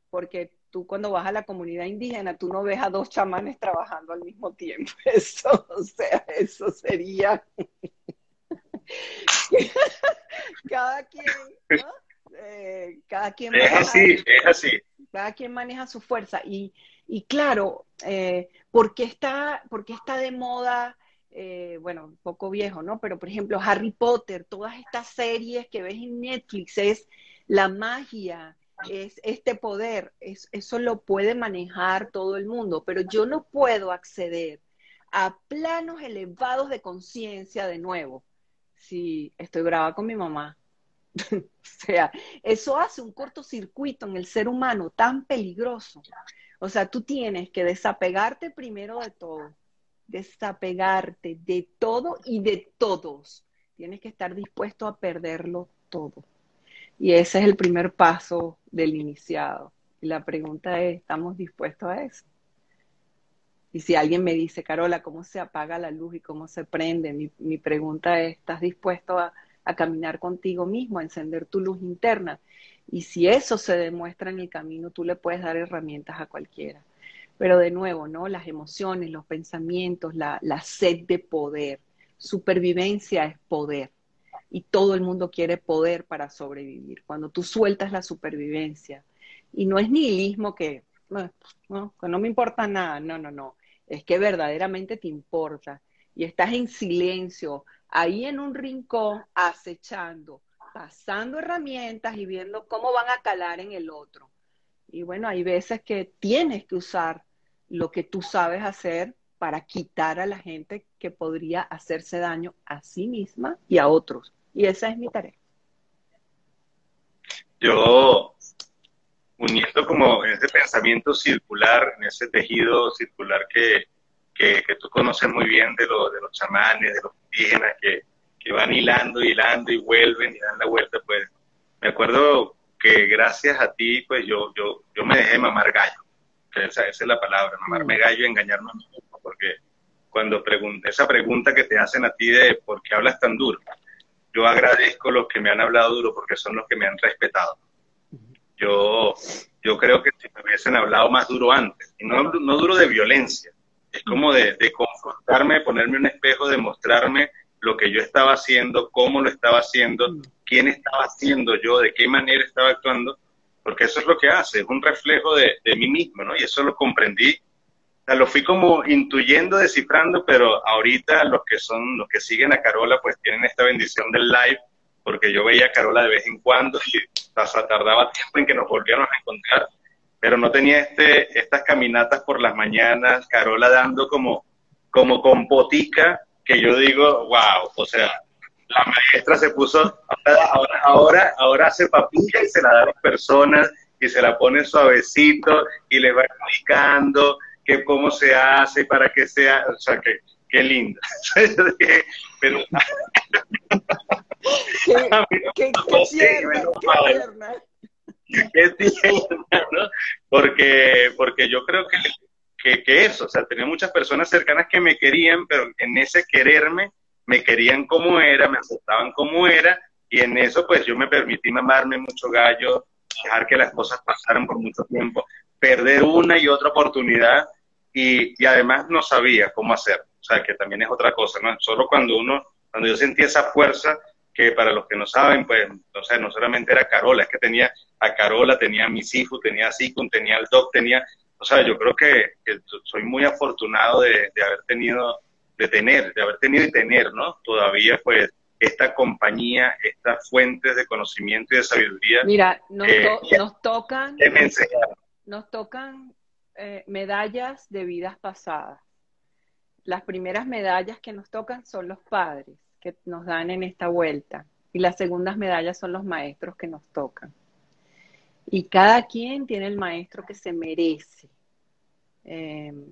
porque tú cuando vas a la comunidad indígena, tú no ves a dos chamanes trabajando al mismo tiempo. (laughs) Eso, o sea, eso sería... (laughs) cada quien, ¿no? Eh, cada quien... Es así, es así. Cada quien maneja su fuerza. Y, y claro, eh, ¿Por qué está, por qué está de moda? Eh, bueno, un poco viejo, ¿no? Pero por ejemplo, Harry Potter, todas estas series que ves en Netflix, es la magia, es este poder, es, eso lo puede manejar todo el mundo, pero yo no puedo acceder a planos elevados de conciencia de nuevo si estoy brava con mi mamá. (laughs) o sea, eso hace un cortocircuito en el ser humano tan peligroso. O sea, tú tienes que desapegarte primero de todo, desapegarte de todo y de todos. Tienes que estar dispuesto a perderlo todo. Y ese es el primer paso del iniciado. Y la pregunta es, ¿estamos dispuestos a eso? Y si alguien me dice, Carola, ¿cómo se apaga la luz y cómo se prende? Mi, pregunta es, ¿estás dispuesto a, caminar contigo mismo, a encender tu luz interna? Y si eso se demuestra en el camino, tú le puedes dar herramientas a cualquiera. Pero de nuevo, ¿no? Las emociones, los pensamientos, la sed de poder. Supervivencia es poder y todo el mundo quiere poder para sobrevivir. Cuando tú sueltas la supervivencia, y no es nihilismo que no, no me importa nada, no, no, no, es que verdaderamente te importa y estás en silencio, ahí en un rincón, acechando, pasando herramientas y viendo cómo van a calar en el otro. Y bueno, hay veces que tienes que usar lo que tú sabes hacer para quitar a la gente que podría hacerse daño a sí misma y a otros. Y esa es mi tarea. Yo, uniendo como ese pensamiento circular, en ese tejido circular que, que, tú conoces muy bien de, lo, de los chamanes, de los indígenas, que, que van hilando, hilando y vuelven y dan la vuelta, pues me acuerdo que gracias a ti, pues yo, yo, yo me dejé mamar gallo. Esa, esa es la palabra, mamarme mm. gallo y engañarme a mí mismo, porque cuando pregunta, esa pregunta que te hacen a ti de por qué hablas tan duro, yo agradezco los que me han hablado duro porque son los que me han respetado. Yo, yo creo que si me hubiesen hablado más duro antes, y no, no duro de violencia, es como de, de confrontarme, ponerme un espejo, demostrarme lo que yo estaba haciendo, cómo lo estaba haciendo, quién estaba haciendo yo, de qué manera estaba actuando, porque eso es lo que hace, es un reflejo de, de mí mismo, ¿no? Y eso lo comprendí lo fui como intuyendo, descifrando, pero ahorita los que son, los que siguen a Carola, pues tienen esta bendición del live, porque yo veía a Carola de vez en cuando y hasta tardaba tiempo en que nos volviéramos a encontrar, pero no tenía este, estas caminatas por las mañanas, Carola dando como, como con botica, que yo digo, wow, o sea, la maestra se puso, ahora, ahora, ahora hace papilla y se la da a las personas y se la pone suavecito y le va explicando que cómo se hace para que sea, o sea, que qué linda. Pero qué, ¿no? Porque, porque yo creo que, que, que, eso, o sea, tenía muchas personas cercanas que me querían, pero en ese quererme, me querían como era, me aceptaban como era, y en eso pues yo me permití mamarme mucho gallo, dejar que las cosas pasaran por mucho tiempo, perder una y otra oportunidad y, y, además no sabía cómo hacer. O sea, que también es otra cosa, ¿no? Solo cuando uno, cuando yo sentí esa fuerza, que para los que no saben, pues, o sea, no solamente era Carola, es que tenía a Carola, tenía a mis hijos, tenía a Sikun, tenía al Doc, tenía, o sea, yo creo que, que soy muy afortunado de, de, haber tenido, de tener, de haber tenido y tener, ¿no? Todavía, pues, esta compañía, estas fuentes de conocimiento y de sabiduría. Mira, nos, nos tocan, nos tocan eh, medallas de vidas pasadas. Las primeras medallas que nos tocan son los padres que nos dan en esta vuelta y las segundas medallas son los maestros que nos tocan. Y cada quien tiene el maestro que se merece. Em,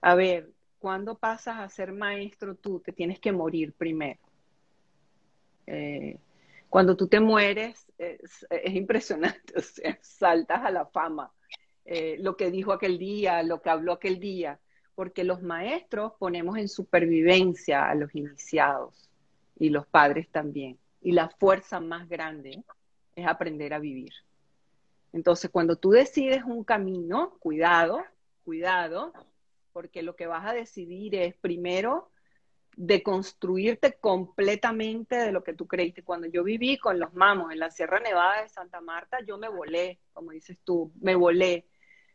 a ver, cuando pasas a ser maestro tú? Te tienes que morir primero. Eh, cuando tú te mueres, es, es impresionante, (laughs) o sea, saltas a la fama. Eh, lo que dijo aquel día, lo que habló aquel día, porque los maestros ponemos en supervivencia a los iniciados y los padres también. Y la fuerza más grande es aprender a vivir. Entonces, cuando tú decides un camino, cuidado, cuidado, porque lo que vas a decidir es primero deconstruirte completamente de lo que tú creíste. Cuando yo viví con los mamos en la Sierra Nevada de Santa Marta, yo me volé, como dices tú, me volé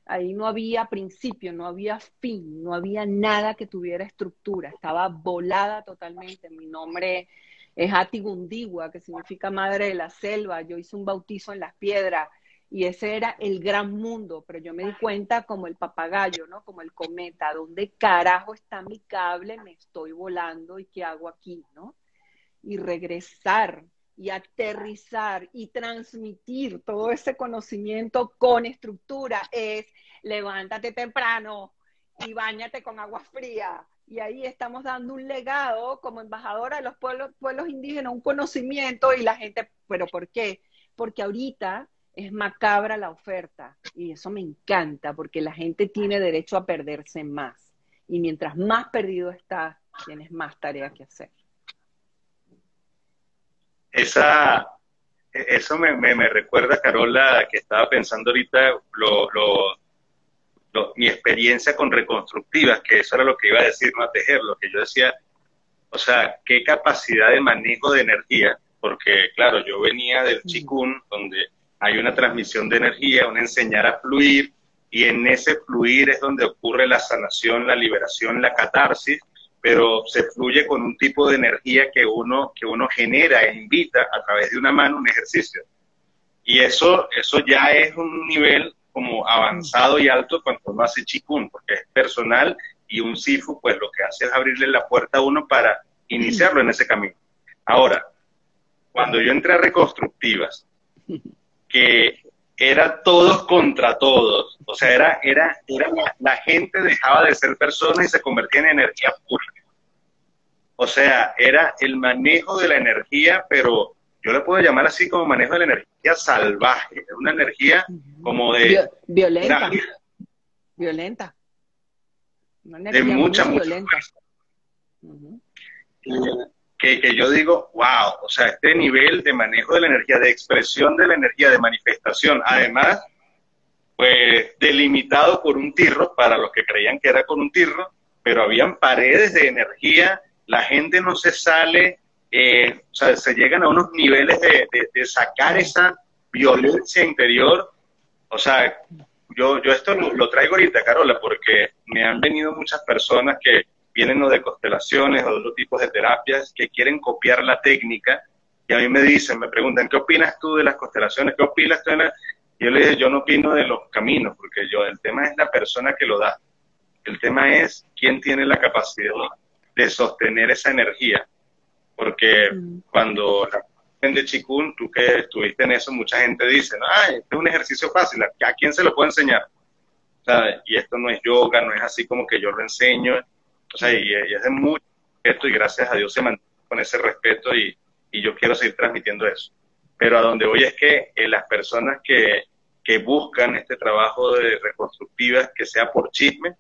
Ahí no había principio, no había fin, no había nada que tuviera estructura, estaba volada totalmente. Mi nombre es Atigundigua, que significa madre de la selva. Yo hice un bautizo en las piedras y ese era el gran mundo, pero yo me di cuenta como el papagayo, ¿no? Como el cometa, ¿dónde carajo está mi cable? Me estoy volando y qué hago aquí, ¿no? Y regresar y aterrizar y transmitir todo ese conocimiento con estructura es levántate temprano y bañate con agua fría. Y ahí estamos dando un legado como embajadora de los pueblos, pueblos indígenas, un conocimiento y la gente, pero ¿por qué? Porque ahorita es macabra la oferta y eso me encanta porque la gente tiene derecho a perderse más. Y mientras más perdido estás, tienes más tarea que hacer esa, eso me, me, recuerda, Carola, que estaba pensando ahorita lo, lo, mi experiencia con reconstructivas, que eso era lo que iba a decir, no a tejer, lo que yo decía, o sea, qué capacidad de manejo de energía, porque claro, yo venía del chikun, donde hay una transmisión de energía, un enseñar a fluir, y en ese fluir es donde ocurre la sanación, la liberación, la catarsis, pero se fluye con un tipo de energía que uno, que uno genera e invita a través de una mano un ejercicio. Y eso, eso ya es un nivel como avanzado y alto cuando uno hace chikun, porque es personal y un sifu pues lo que hace es abrirle la puerta a uno para iniciarlo en ese camino. Ahora, cuando yo entré a reconstructivas, que era todos contra todos, o sea, era, era, era la gente dejaba de ser personas y se convertía en energía pura. O sea, era el manejo de la energía, pero yo le puedo llamar así como manejo de la energía salvaje, es una energía como de... violenta. violenta. de mucha, violenta. Que, que yo digo, wow, o sea, este nivel de manejo de la energía, de expresión de la energía, de manifestación, además, pues delimitado por un tirro, para los que creían que era con un tirro, pero habían paredes de energía la gente no se sale, eh, o sea, se llegan a unos niveles de, sacar esa violencia interior. O sea, yo, yo esto lo, traigo ahorita, Carola, porque me han venido muchas personas que vienen o de constelaciones o de otros tipos de terapias que quieren copiar la técnica y a mí me dicen, me preguntan, ¿qué opinas tú de las constelaciones? ¿Qué opinas tú de las... Yo le dije, yo no opino de los caminos, porque yo, el tema es la persona que lo da. El tema es quién tiene la capacidad de sostener esa energía. Porque mm. cuando la de Chikun, tú que estuviste en eso, mucha gente dice, ah, este es un ejercicio fácil, ¿a quién se lo puedo enseñar? Y esto no es yoga, no es así como que yo lo enseño, o sea, y, es de mucho respeto y gracias a Dios se mantiene con ese respeto y, yo quiero seguir transmitiendo eso. Pero a donde voy es que eh, las personas que, que buscan este trabajo de reconstructivas, que sea por chisme,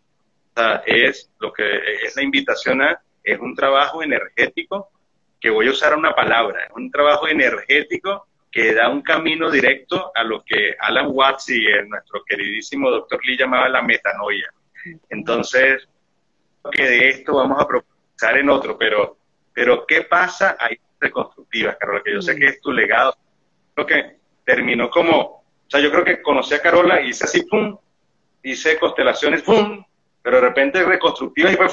es lo que es la invitación a, es un trabajo energético, que voy a usar una palabra, es un trabajo energético que da un camino directo a lo que Alan Watts y nuestro queridísimo doctor Lee llamaba la metanoia. Entonces, que de esto vamos a profundizar en otro, pero, pero ¿qué pasa ahí reconstructivas, Carola? Que yo sé que es tu legado. Creo que terminó como, o sea, yo creo que conocí a Carola y hice así, pum, hice constelaciones, pum, pero de repente reconstructiva y fue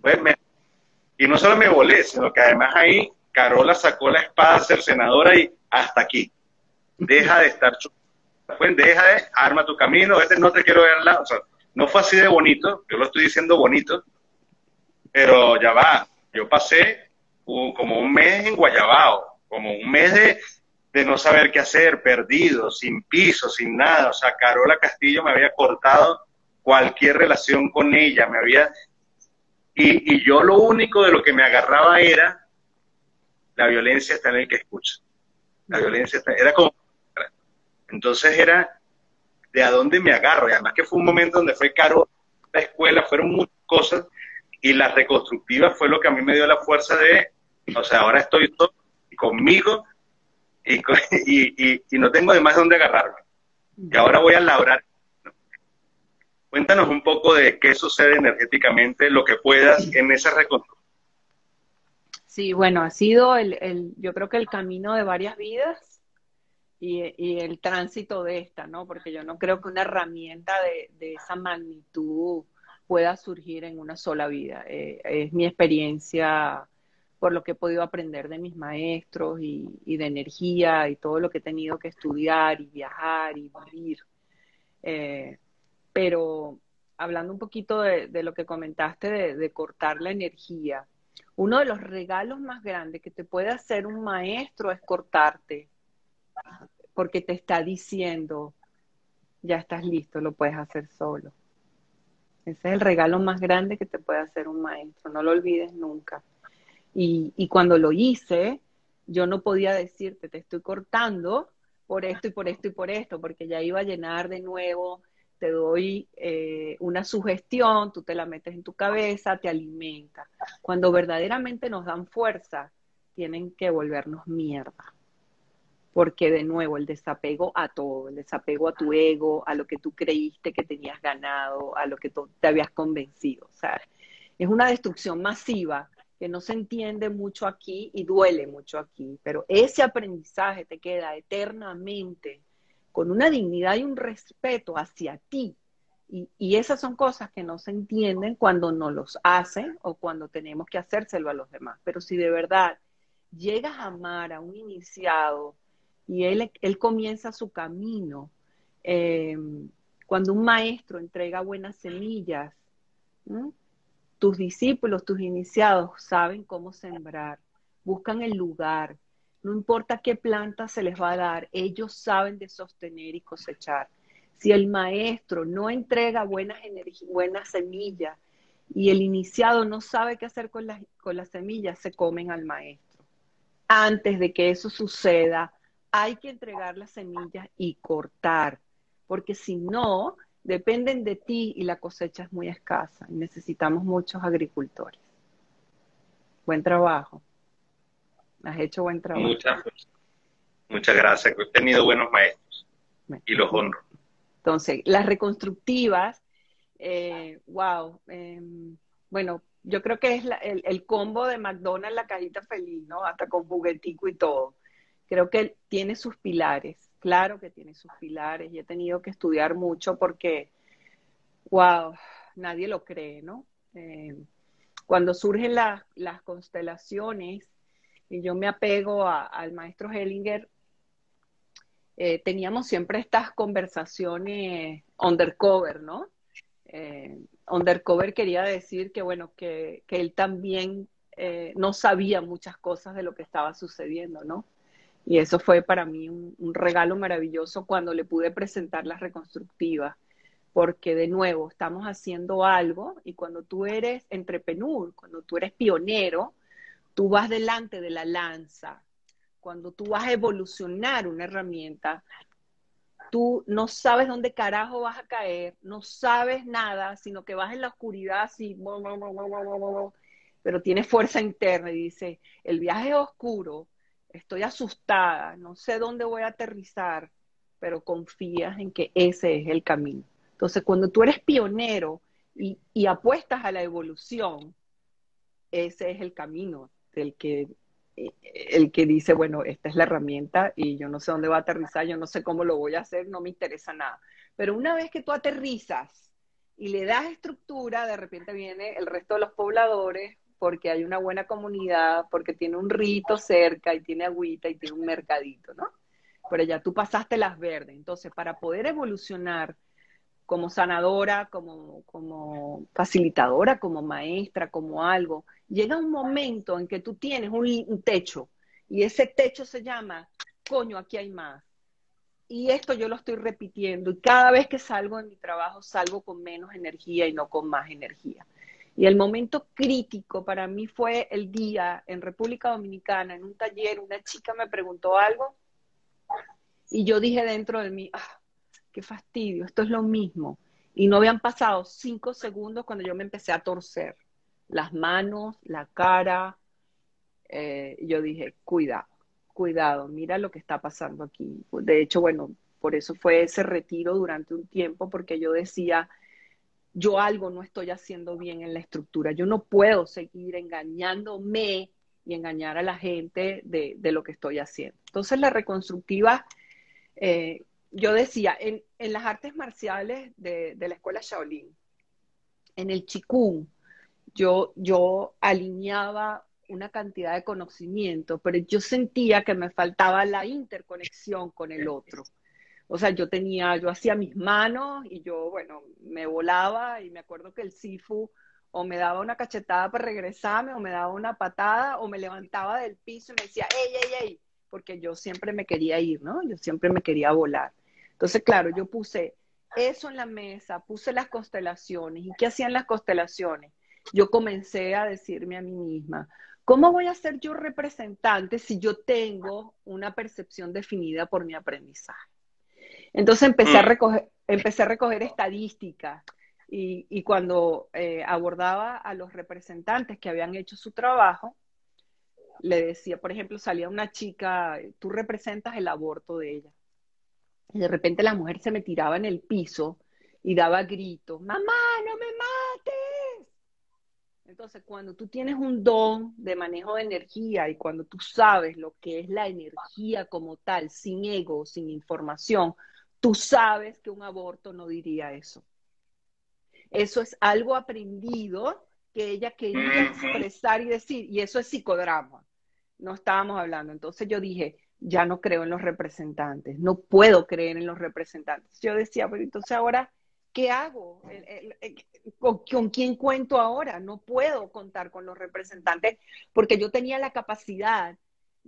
pues y no solo me volé, sino que además ahí Carola sacó la espada senadora y hasta aquí. Deja de estar pues deja de arma tu camino, a veces no te quiero ver al lado. O sea, no fue así de bonito, yo lo estoy diciendo bonito, pero ya va, yo pasé como un mes en Guayabao, como un mes de, de no saber qué hacer, perdido, sin piso, sin nada. O sea, Carola Castillo me había cortado cualquier relación con ella, me había... Y, yo lo único de lo que me agarraba era la violencia está en el que escucha. La violencia está, era como... Entonces era de a dónde me agarro. Y además que fue un momento donde fue caro la escuela, fueron muchas cosas. Y la reconstructiva fue lo que a mí me dio la fuerza de, o sea, ahora estoy conmigo (laughs) y, y, y, no tengo de más dónde agarrarme. Y ahora voy a labrar Cuéntanos un poco de qué sucede energéticamente, lo que puedas en esa reconstrucción. Sí, bueno, ha sido el, el, yo creo que el camino de varias vidas. Y, el tránsito de esta, ¿no? Porque yo no creo que una herramienta de, esa magnitud pueda surgir en una sola vida. Eh, es mi experiencia por lo que he podido aprender de mis maestros y, de energía y todo lo que he tenido que estudiar y viajar y vivir. Eh, pero hablando un poquito de, lo que comentaste de, cortar la energía, uno de los regalos más grandes que te puede hacer un maestro es cortarte, porque te está diciendo, ya estás listo, lo puedes hacer solo. Ese es el regalo más grande que te puede hacer un maestro, no lo olvides nunca. Y, cuando lo hice, yo no podía decirte, te estoy cortando por esto y por esto y por esto, porque ya iba a llenar de nuevo te doy eh, una sugestión, tú te la metes en tu cabeza, te alimenta. Cuando verdaderamente nos dan fuerza, tienen que volvernos mierda. Porque de nuevo, el desapego a todo, el desapego a tu ego, a lo que tú creíste que tenías ganado, a lo que te habías convencido. O sea, es una destrucción masiva que no se entiende mucho aquí y duele mucho aquí, pero ese aprendizaje te queda eternamente con una dignidad y un respeto hacia ti. Y, esas son cosas que no se entienden cuando no los hacen o cuando tenemos que hacérselo a los demás. Pero si de verdad llegas a amar a un iniciado y él, comienza su camino, em, cuando un maestro entrega buenas semillas, tus discípulos, tus iniciados saben cómo sembrar, buscan el lugar, no importa qué planta se les va a dar, ellos saben de sostener y cosechar. Si el maestro no entrega buenas, semillas y el iniciado no sabe qué hacer con las semillas, se comen al maestro. Antes de que eso suceda, hay que entregar las semillas y cortar, porque si no, dependen de ti y la cosecha es muy escasa. Necesitamos muchos agricultores. Buen trabajo. Has hecho buen trabajo. Muchas, muchas gracias. He tenido buenos maestros y los honro. Entonces, las reconstructivas, eh, wow. Em, bueno, yo creo que es el, combo de McDonald's, la cajita feliz, ¿no? Hasta con juguetico y todo. Creo que tiene sus pilares, claro que tiene sus pilares y he tenido que estudiar mucho porque, wow, nadie lo cree, ¿no? Em, cuando surgen las constelaciones, y yo me apego al maestro Hellinger, eh, teníamos siempre estas conversaciones undercover, ¿no? Eh, undercover quería decir que, bueno, que, él también eh, no sabía muchas cosas de lo que estaba sucediendo, ¿no? Y eso fue para mí un, regalo maravilloso cuando le pude presentar las reconstructivas, porque de nuevo estamos haciendo algo y cuando tú eres entrepreneur, cuando tú eres pionero, tú vas delante de la lanza, cuando tú vas a evolucionar una herramienta, tú no sabes dónde carajo vas a caer, no sabes nada, sino que vas en la oscuridad así, pero tienes fuerza interna y dice, el viaje es oscuro, estoy asustada, no sé dónde voy a aterrizar, pero confías en que ese es el camino. Entonces, cuando tú eres pionero y, apuestas a la evolución, ese es el camino el que, el que dice, bueno, esta es la herramienta y yo no sé dónde va a aterrizar, yo no sé cómo lo voy a hacer, no me interesa nada. Pero una vez que tú aterrizas y le das estructura, de repente viene el resto de los pobladores porque hay una buena comunidad, porque tiene un rito cerca y tiene agüita y tiene un mercadito, ¿no? Pero ya tú pasaste las verdes. Entonces, para poder evolucionar como sanadora, como, como facilitadora, como maestra, como algo, llega un momento en que tú tienes un, techo y ese techo se llama, coño, aquí hay más. Y esto yo lo estoy repitiendo y cada vez que salgo de mi trabajo salgo con menos energía y no con más energía. Y el momento crítico para mí fue el día en República Dominicana, en un taller, una chica me preguntó algo y yo dije dentro de mí, ah, qué fastidio, esto es lo mismo. Y no habían pasado cinco segundos cuando yo me empecé a torcer las manos, la cara. Eh, yo dije, cuidado, cuidado, mira lo que está pasando aquí. De hecho, bueno, por eso fue ese retiro durante un tiempo, porque yo decía, yo algo no estoy haciendo bien en la estructura, yo no puedo seguir engañándome y engañar a la gente de, lo que estoy haciendo. Entonces la reconstructiva Eh, yo decía, en, las artes marciales de, la escuela Shaolin, en el Qigong, yo, yo alineaba una cantidad de conocimiento, pero yo sentía que me faltaba la interconexión con el otro. O sea, yo tenía, yo hacía mis manos y yo, bueno, me volaba y me acuerdo que el Sifu o me daba una cachetada para regresarme o me daba una patada o me levantaba del piso y me decía, ey, ey, ey, porque yo siempre me quería ir, ¿no? Yo siempre me quería volar. Entonces, claro, yo puse eso en la mesa, puse las constelaciones. ¿Y qué hacían las constelaciones? Yo comencé a decirme a mí misma, ¿cómo voy a ser yo representante si yo tengo una percepción definida por mi aprendizaje? Entonces empecé a mm. recoger, empecé a recoger estadísticas y, y cuando eh, abordaba a los representantes que habían hecho su trabajo, le decía, por ejemplo, salía una chica, tú representas el aborto de ella. Y de repente la mujer se me tiraba en el piso y daba gritos, mamá, no me mates. Entonces, cuando tú tienes un don de manejo de energía y cuando tú sabes lo que es la energía como tal, sin ego, sin información, tú sabes que un aborto no diría eso. Eso es algo aprendido que ella quería expresar y decir, y eso es psicodrama. No estábamos hablando. Entonces yo dije, ya no creo en los representantes, no puedo creer en los representantes. Yo decía, pero entonces ahora, ¿qué hago? ¿Con, ¿Con, quién cuento ahora? No puedo contar con los representantes porque yo tenía la capacidad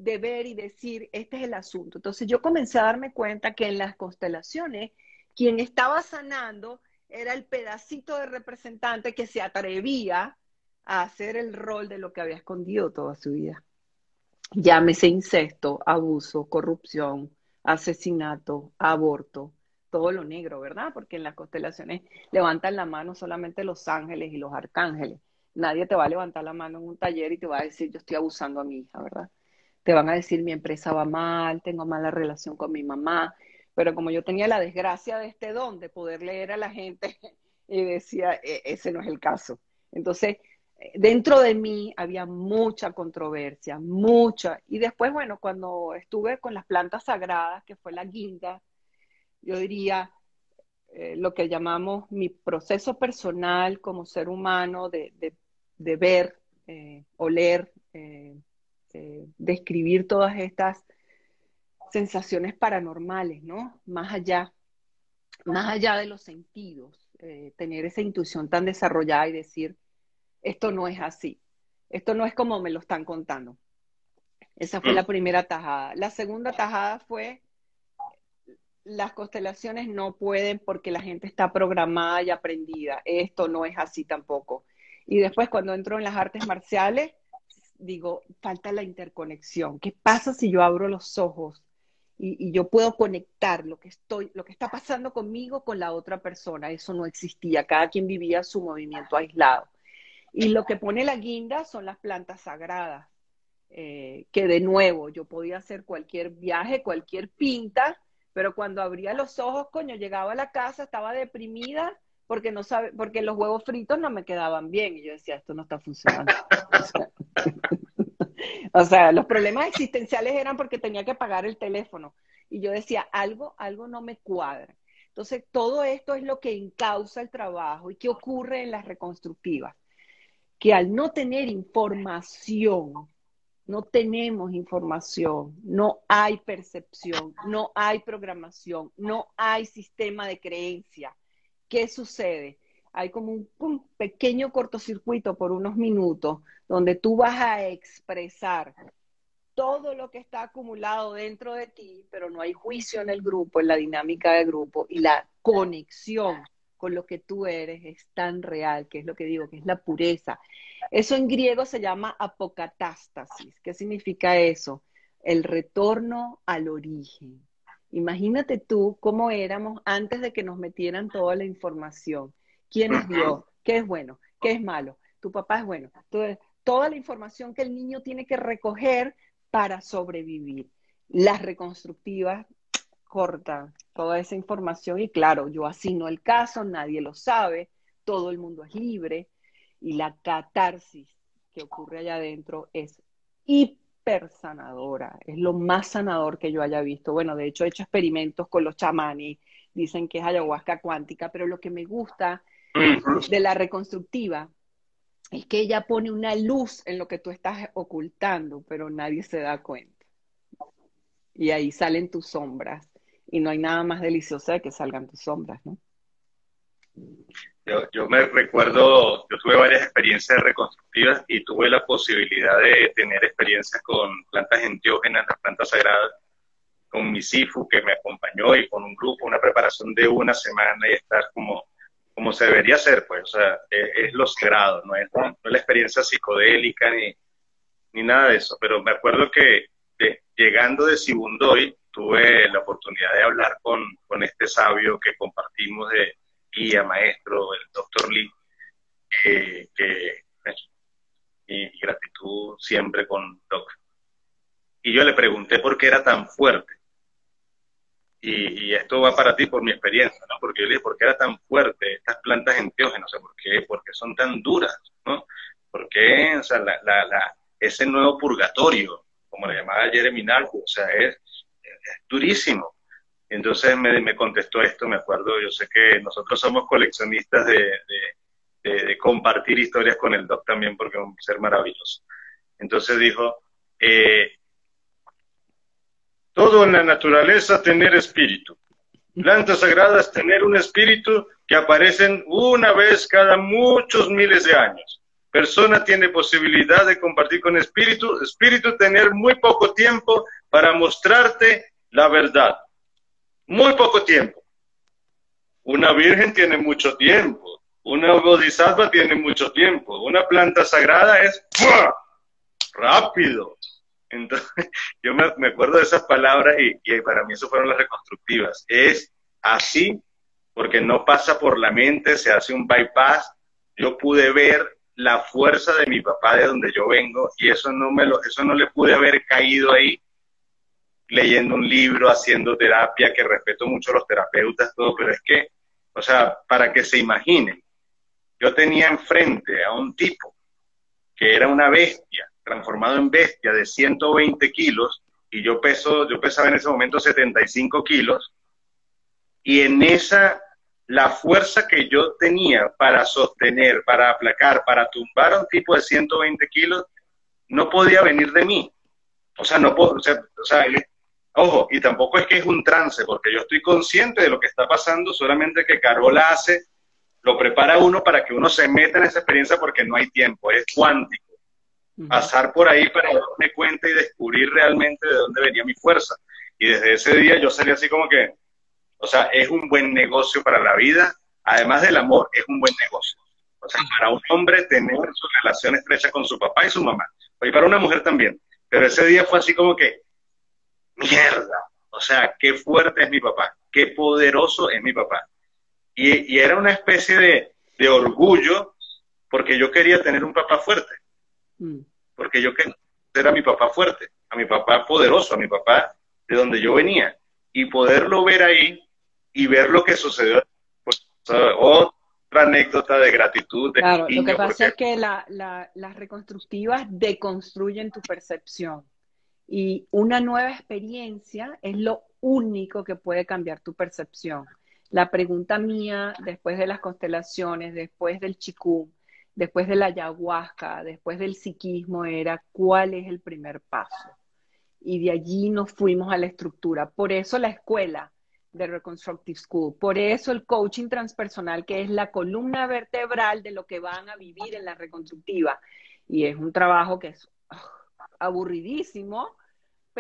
de ver y decir, este es el asunto. Entonces yo comencé a darme cuenta que en las constelaciones, quien estaba sanando era el pedacito de representante que se atrevía a hacer el rol de lo que había escondido toda su vida. Llámese incesto, abuso, corrupción, asesinato, aborto, todo lo negro, ¿verdad? Porque en las constelaciones levantan la mano solamente los ángeles y los arcángeles. Nadie te va a levantar la mano en un taller y te va a decir, yo estoy abusando a mi hija, ¿verdad? Te van a decir, mi empresa va mal, tengo mala relación con mi mamá, pero como yo tenía la desgracia de este don de poder leer a la gente (laughs) y decía, e, ese no es el caso. Entonces, dentro de mí había mucha controversia, mucha. Y después, bueno, cuando estuve con las plantas sagradas, que fue la guinda, yo diría eh, lo que llamamos mi proceso personal como ser humano de, ver, eh, oler, eh, describir todas estas sensaciones paranormales, ¿no? Más allá, más allá de los sentidos, eh, tener esa intuición tan desarrollada y decir, esto no es así, esto no es como me lo están contando. Esa fue la primera tajada. La segunda tajada fue, las constelaciones no pueden porque la gente está programada y aprendida. Esto no es así tampoco. Y después cuando entro en las artes marciales, digo, falta la interconexión. ¿Qué pasa si yo abro los ojos y, yo puedo conectar lo que estoy, lo que está pasando conmigo con la otra persona. Eso no existía. Cada quien vivía su movimiento aislado. Y lo que pone la guinda son las plantas sagradas. Eh, que de nuevo yo podía hacer cualquier viaje, cualquier pinta, pero cuando abría los ojos, coño, llegaba a la casa, estaba deprimida porque no sabe, porque los huevos fritos no me quedaban bien y yo decía, esto no está funcionando. (laughs) O sea, los problemas existenciales eran porque tenía que pagar el teléfono. Y yo decía, algo, algo no me cuadra. Entonces, todo esto es lo que encausa el trabajo y qué ocurre en las reconstructivas. Que al no tener información, no tenemos información, no hay percepción, no hay programación, no hay sistema de creencia. ¿Qué sucede? hay como un, pequeño cortocircuito por unos minutos donde tú vas a expresar todo lo que está acumulado dentro de ti, pero no hay juicio en el grupo, en la dinámica del grupo y la conexión con lo que tú eres es tan real, que es lo que digo, que es la pureza. Eso en griego se llama apocatástasis. ¿Qué significa eso? El retorno al origen. Imagínate tú cómo éramos antes de que nos metieran toda la información. Quién es Dios, qué es bueno, qué es malo, tu papá es bueno. Entonces, toda la información que el niño tiene que recoger para sobrevivir. Las reconstructivas cortan toda esa información y claro, yo asigno el caso, nadie lo sabe, todo el mundo es libre y la catarsis que ocurre allá adentro es hiper sanadora, es lo más sanador que yo haya visto. Bueno, de hecho he hecho experimentos con los chamanes, dicen que es ayahuasca cuántica, pero lo que me gusta de la reconstructiva es que ella pone una luz en lo que tú estás ocultando, pero nadie se da cuenta. Y ahí salen tus sombras. Y no hay nada más delicioso de que salgan tus sombras, ¿no? Yo, yo, me recuerdo, yo tuve varias experiencias reconstructivas y tuve la posibilidad de tener experiencias con plantas enteógenas, las plantas sagradas, con mi Sifu que me acompañó y con un grupo, una preparación de una semana y estar como, como se debería hacer, pues, o sea, es, lo sagrado, no es, la experiencia psicodélica ni, ni nada de eso, pero me acuerdo que llegando de Sibundoy tuve la oportunidad de hablar con, con este sabio que compartimos de guía, maestro, el doctor Lee, que, y, gratitud siempre con Doc. Y yo le pregunté por qué era tan fuerte. Y, esto va para ti por mi experiencia, ¿no? Porque yo le dije, ¿por qué era tan fuerte estas plantas enteógenas? O sea, ¿por qué, ¿por qué son tan duras? ¿no? ¿Por qué o sea, la, la, ese nuevo purgatorio, como le llamaba Jeremy Nalco, o sea, es durísimo. Entonces me, contestó esto, me acuerdo, yo sé que nosotros somos coleccionistas de, de, compartir historias con el Doc también, porque es un ser maravilloso. Entonces dijo, eh, todo en la naturaleza tener espíritu. Plantas sagradas tener un espíritu que aparecen una vez cada muchos miles de años. Persona tiene posibilidad de compartir con espíritu, espíritu tener muy poco tiempo para mostrarte la verdad muy poco tiempo. Una virgen tiene mucho tiempo. Una bodhisattva tiene mucho tiempo. Una planta sagrada es rápido. Entonces, (laughs) yo me, acuerdo de esas palabras y, y, para mí eso fueron las reconstructivas. Es así porque no pasa por la mente, se hace un bypass. Yo pude ver la fuerza de mi papá de donde yo vengo y eso no me lo, eso no le pude haber caído ahí leyendo un libro, haciendo terapia, que respeto mucho a los terapeutas, todo, pero es que, o sea, para que se imaginen, yo tenía enfrente a un tipo que era una bestia, transformado en bestia de 120 kilos, y yo peso, yo pesaba en ese momento 75 kilos, y en esa, la fuerza que yo tenía para sostener, para aplacar, para tumbar a un tipo de 120 kilos, no podía venir de mí. O sea, no puedo, o sea, o sea Ojo, y tampoco es que es un trance, porque yo estoy consciente de lo que está pasando, solamente que Carola hace, lo prepara uno para que uno se meta en esa experiencia porque no hay tiempo, es cuántico. Pasar por ahí para darme cuenta y descubrir realmente de dónde venía mi fuerza. Y desde ese día yo salí así como que, o sea, es un buen negocio para la vida, además del amor, es un buen negocio. O sea, para un hombre tener su relación estrecha con su papá y su mamá, y para una mujer también. Pero ese día fue así como que, mierda, o sea, qué fuerte es mi papá, qué poderoso es mi papá. Y, era una especie de, orgullo porque yo quería tener un papá fuerte, mm. porque yo quería ser a mi papá fuerte, a mi papá poderoso, a mi papá de donde yo venía, y poderlo ver ahí y ver lo que sucedió. Pues, otra anécdota de gratitud. claro, lo que pasa es que las reconstructivas deconstruyen tu percepción. Y una nueva experiencia es lo único que puede cambiar tu percepción. La pregunta mía después de las constelaciones, después del chikung, después de la ayahuasca, después del psiquismo era cuál es el primer paso. Y de allí nos fuimos a la estructura. Por eso la escuela de Reconstructive School, por eso el coaching transpersonal, que es la columna vertebral de lo que van a vivir en la reconstructiva. Y es un trabajo que es aburridísimo,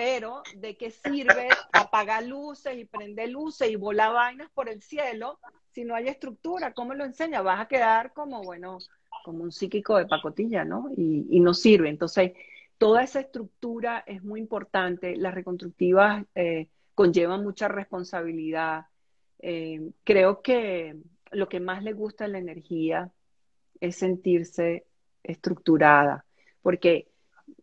pero ¿de qué sirve apagar luces y prender luces y volar vainas por el cielo si no hay estructura? ¿Cómo lo enseña? Vas a quedar como, bueno, como un psíquico de pacotilla, ¿no? Y, no sirve. Entonces, toda esa estructura es muy importante. Las reconstructivas eh, conllevan mucha responsabilidad. Eh, creo que lo que más le gusta a la energía es sentirse estructurada, porque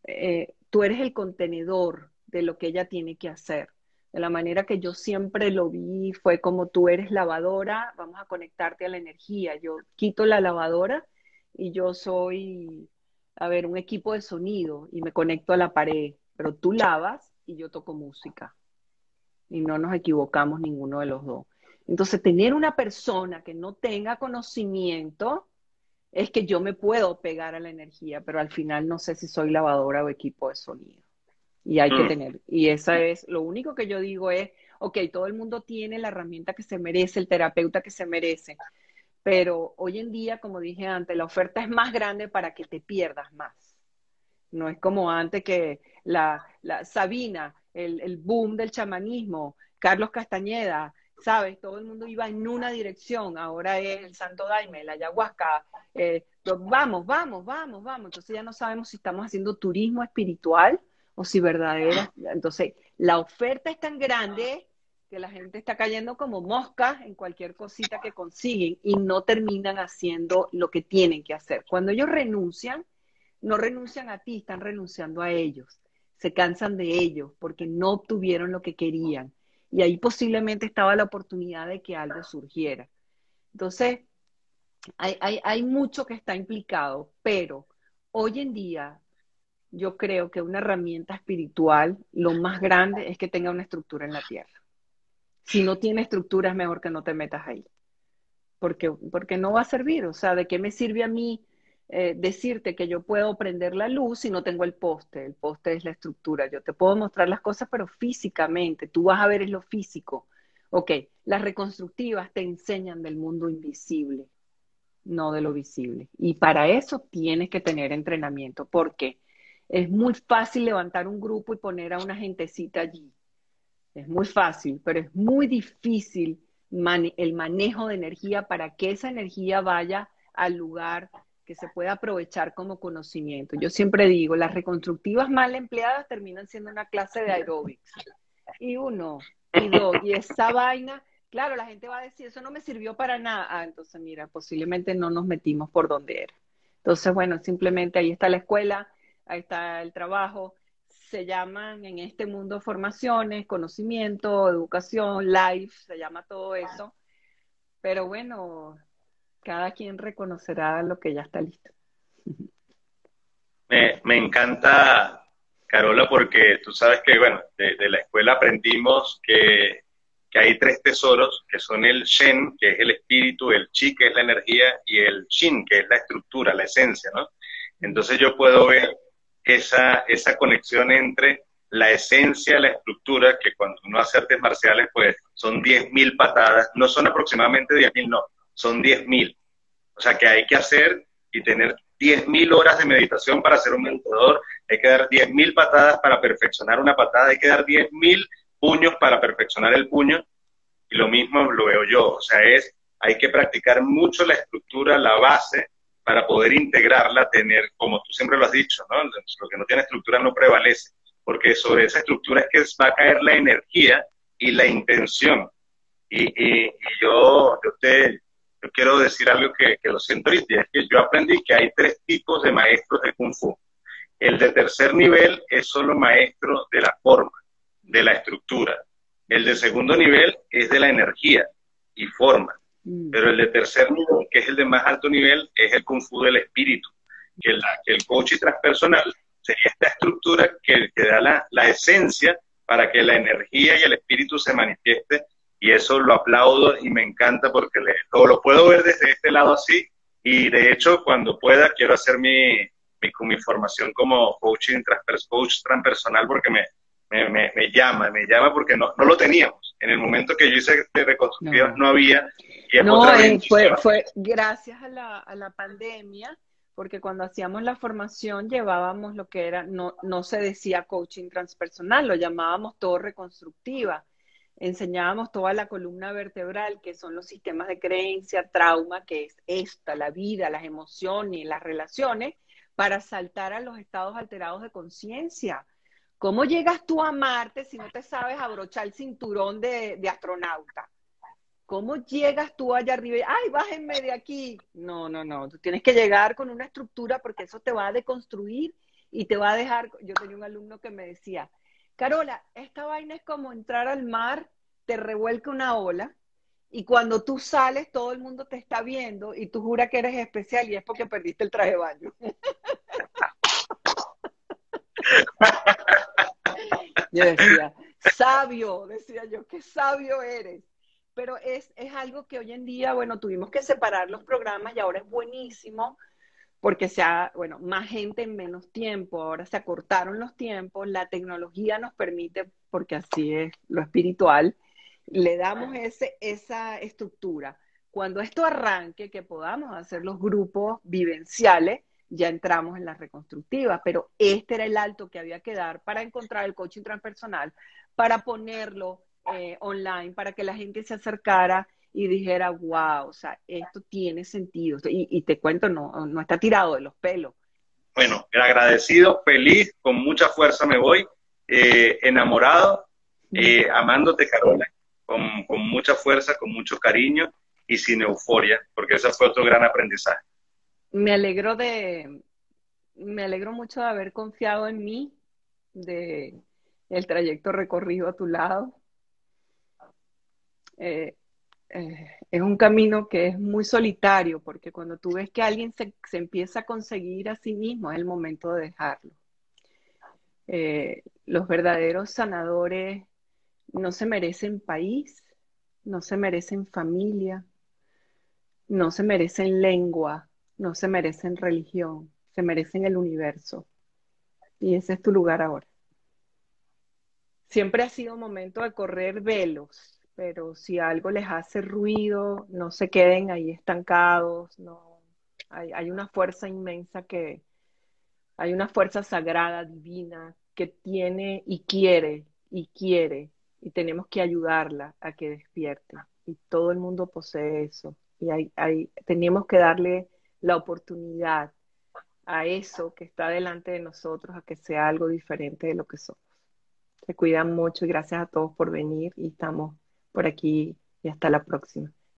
eh, tú eres el contenedor de lo que ella tiene que hacer. De la manera que yo siempre lo vi fue como tú eres lavadora, vamos a conectarte a la energía. Yo quito la lavadora y yo soy, a ver, un equipo de sonido y me conecto a la pared. pero tú lavas y yo toco música. Y no nos equivocamos ninguno de los dos. Entonces, tener una persona que no tenga conocimiento es que yo me puedo pegar a la energía, pero al final no sé si soy lavadora o equipo de sonido. Y hay que mm. tener, y esa es, lo único que yo digo es, ok, todo el mundo tiene la herramienta que se merece, el terapeuta que se merece, pero hoy en día, como dije antes, la oferta es más grande para que te pierdas más. No es como antes que la, la Sabina, el, el boom del chamanismo, Carlos Castañeda, ¿sabes? Todo el mundo iba en una dirección, ahora es el Santo Daime, la ayahuasca, eh, vamos, vamos, vamos, vamos. Entonces ya no sabemos si estamos haciendo turismo espiritual o si verdadera. Entonces, la oferta es tan grande que la gente está cayendo como moscas en cualquier cosita que consiguen y no terminan haciendo lo que tienen que hacer. Cuando ellos renuncian, no renuncian a ti, están renunciando a ellos. Se cansan de ellos porque no obtuvieron lo que querían y ahí posiblemente estaba la oportunidad de que algo surgiera. Entonces, hay, hay, mucho que está implicado, pero hoy en día yo creo que una herramienta espiritual, lo más grande es que tenga una estructura en la tierra. Si no tiene estructura, es mejor que no te metas ahí. Porque, porque no va a servir. O sea, ¿de qué me sirve a mí eh, decirte que yo puedo prender la luz si no tengo el poste. El poste es la estructura. Yo te puedo mostrar las cosas, pero físicamente, tú vas a ver es lo físico. Ok, las reconstructivas te enseñan del mundo invisible, no de lo visible. Y para eso tienes que tener entrenamiento, porque es muy fácil levantar un grupo y poner a una gentecita allí. Es muy fácil, pero es muy difícil el manejo de energía para que esa energía vaya al lugar que se pueda aprovechar como conocimiento. Yo siempre digo, las reconstructivas mal empleadas terminan siendo una clase de aeróbics. Y uno, y dos, y esa vaina, claro, la gente va a decir, eso no me sirvió para nada. Ah, entonces mira, posiblemente no nos metimos por donde era. Entonces, bueno, simplemente ahí está la escuela, ahí está el trabajo. Se llaman en este mundo formaciones, conocimiento, educación, life, se llama todo eso. Pero bueno, cada quien reconocerá lo que ya está listo. Me, encanta, Carola, porque tú sabes que, bueno, de, la escuela aprendimos que, hay tres tesoros, que son el Shen, que es el espíritu, el Chi, que es la energía, y el Shin, que es la estructura, la esencia, ¿no? Entonces yo puedo ver esa, esa conexión entre la esencia, la estructura, que cuando uno hace artes marciales, pues son 10.000 patadas, no son aproximadamente 10.000, no, son 10.000. O sea que hay que hacer y tener 10.000 horas de meditación para ser un meditador, hay que dar 10.000 patadas para perfeccionar una patada, hay que dar 10.000 puños para perfeccionar el puño, y lo mismo lo veo yo, o sea, es, hay que practicar mucho la estructura, la base, para poder integrarla, tener, como tú siempre lo has dicho. Lo que no tiene estructura no prevalece, porque sobre esa estructura es que va a caer la energía y la intención. Y, yo, yo te, yo quiero decir algo que, lo siento ahorita, es que yo aprendí que hay tres tipos de maestros de Kung Fu. El de tercer nivel es solo maestro de la forma, de la estructura. El de segundo nivel es de la energía y forma. Mm. Pero el de tercer nivel, que es el de más alto nivel, es el Kung Fu del espíritu. Que, el coaching transpersonal sería esta estructura que, que da la, la esencia para que la energía y el espíritu se manifieste y eso lo aplaudo y me encanta porque le, lo, puedo ver desde este lado así y de hecho cuando pueda quiero hacer mi, mi, formación como coaching coach transpersonal porque me, me, me, llama, me llama porque no, no lo teníamos. En el momento que yo hice de no. había. no, eh, fue, fue gracias a la, a la pandemia, porque cuando hacíamos la formación llevábamos lo que era, no, no se decía coaching transpersonal, lo llamábamos todo reconstructiva enseñábamos toda la columna vertebral, que son los sistemas de creencia, trauma, que es esta, la vida, las emociones, las relaciones, para saltar a los estados alterados de conciencia. ¿Cómo llegas tú a Marte si no te sabes abrochar el cinturón de, astronauta? ¿Cómo llegas tú allá arriba? ¡Ay, bájenme de aquí! No, no, no. Tú tienes que llegar con una estructura porque eso te va a deconstruir y te va a dejar. Yo tenía un alumno que me decía, Carola, esta vaina es como entrar al mar, te revuelca una ola y cuando tú sales todo el mundo te está viendo y tú juras que eres especial y es porque perdiste el traje de baño. (laughs) (laughs) Yo decía, sabio, decía yo, qué sabio eres. Pero es, es algo que hoy en día, bueno, tuvimos que separar los programas y ahora es buenísimo porque se ha, bueno, más gente en menos tiempo, ahora se acortaron los tiempos, la tecnología nos permite, porque así es lo espiritual, le damos ese, esa estructura. Cuando esto arranque, que podamos hacer los grupos vivenciales, ya entramos en la reconstructiva, pero este era el alto que había que dar para encontrar el coaching transpersonal, para ponerlo eh, online, para que la gente se acercara y dijera, wow, o sea, esto tiene sentido. Y, te cuento, no, no está tirado de los pelos. Bueno, agradecido, feliz, con mucha fuerza me voy, eh, enamorado, eh, amándote, Carola, con, con mucha fuerza, con mucho cariño y sin euforia, porque ese fue otro gran aprendizaje. Me alegro de, me alegro mucho de haber confiado en mí, de el trayecto recorrido a tu lado. Eh, eh, es un camino que es muy solitario, porque cuando tú ves que alguien se, empieza a conseguir a sí mismo, es el momento de dejarlo. Eh, los verdaderos sanadores no se merecen país, no se merecen familia, no se merecen lengua, no se merecen religión, se merecen el universo. Y ese es tu lugar ahora. Siempre ha sido momento de correr velos, pero si algo les hace ruido, no se queden ahí estancados, no. Hay, una fuerza inmensa que, hay una fuerza sagrada, divina, que tiene y quiere, y quiere, y tenemos que ayudarla a que despierte. Y todo el mundo posee eso. Y hay, hay, que darle la oportunidad a eso que está delante de nosotros, a que sea algo diferente de lo que somos. Se cuidan mucho y gracias a todos por venir y estamos por aquí y hasta la próxima.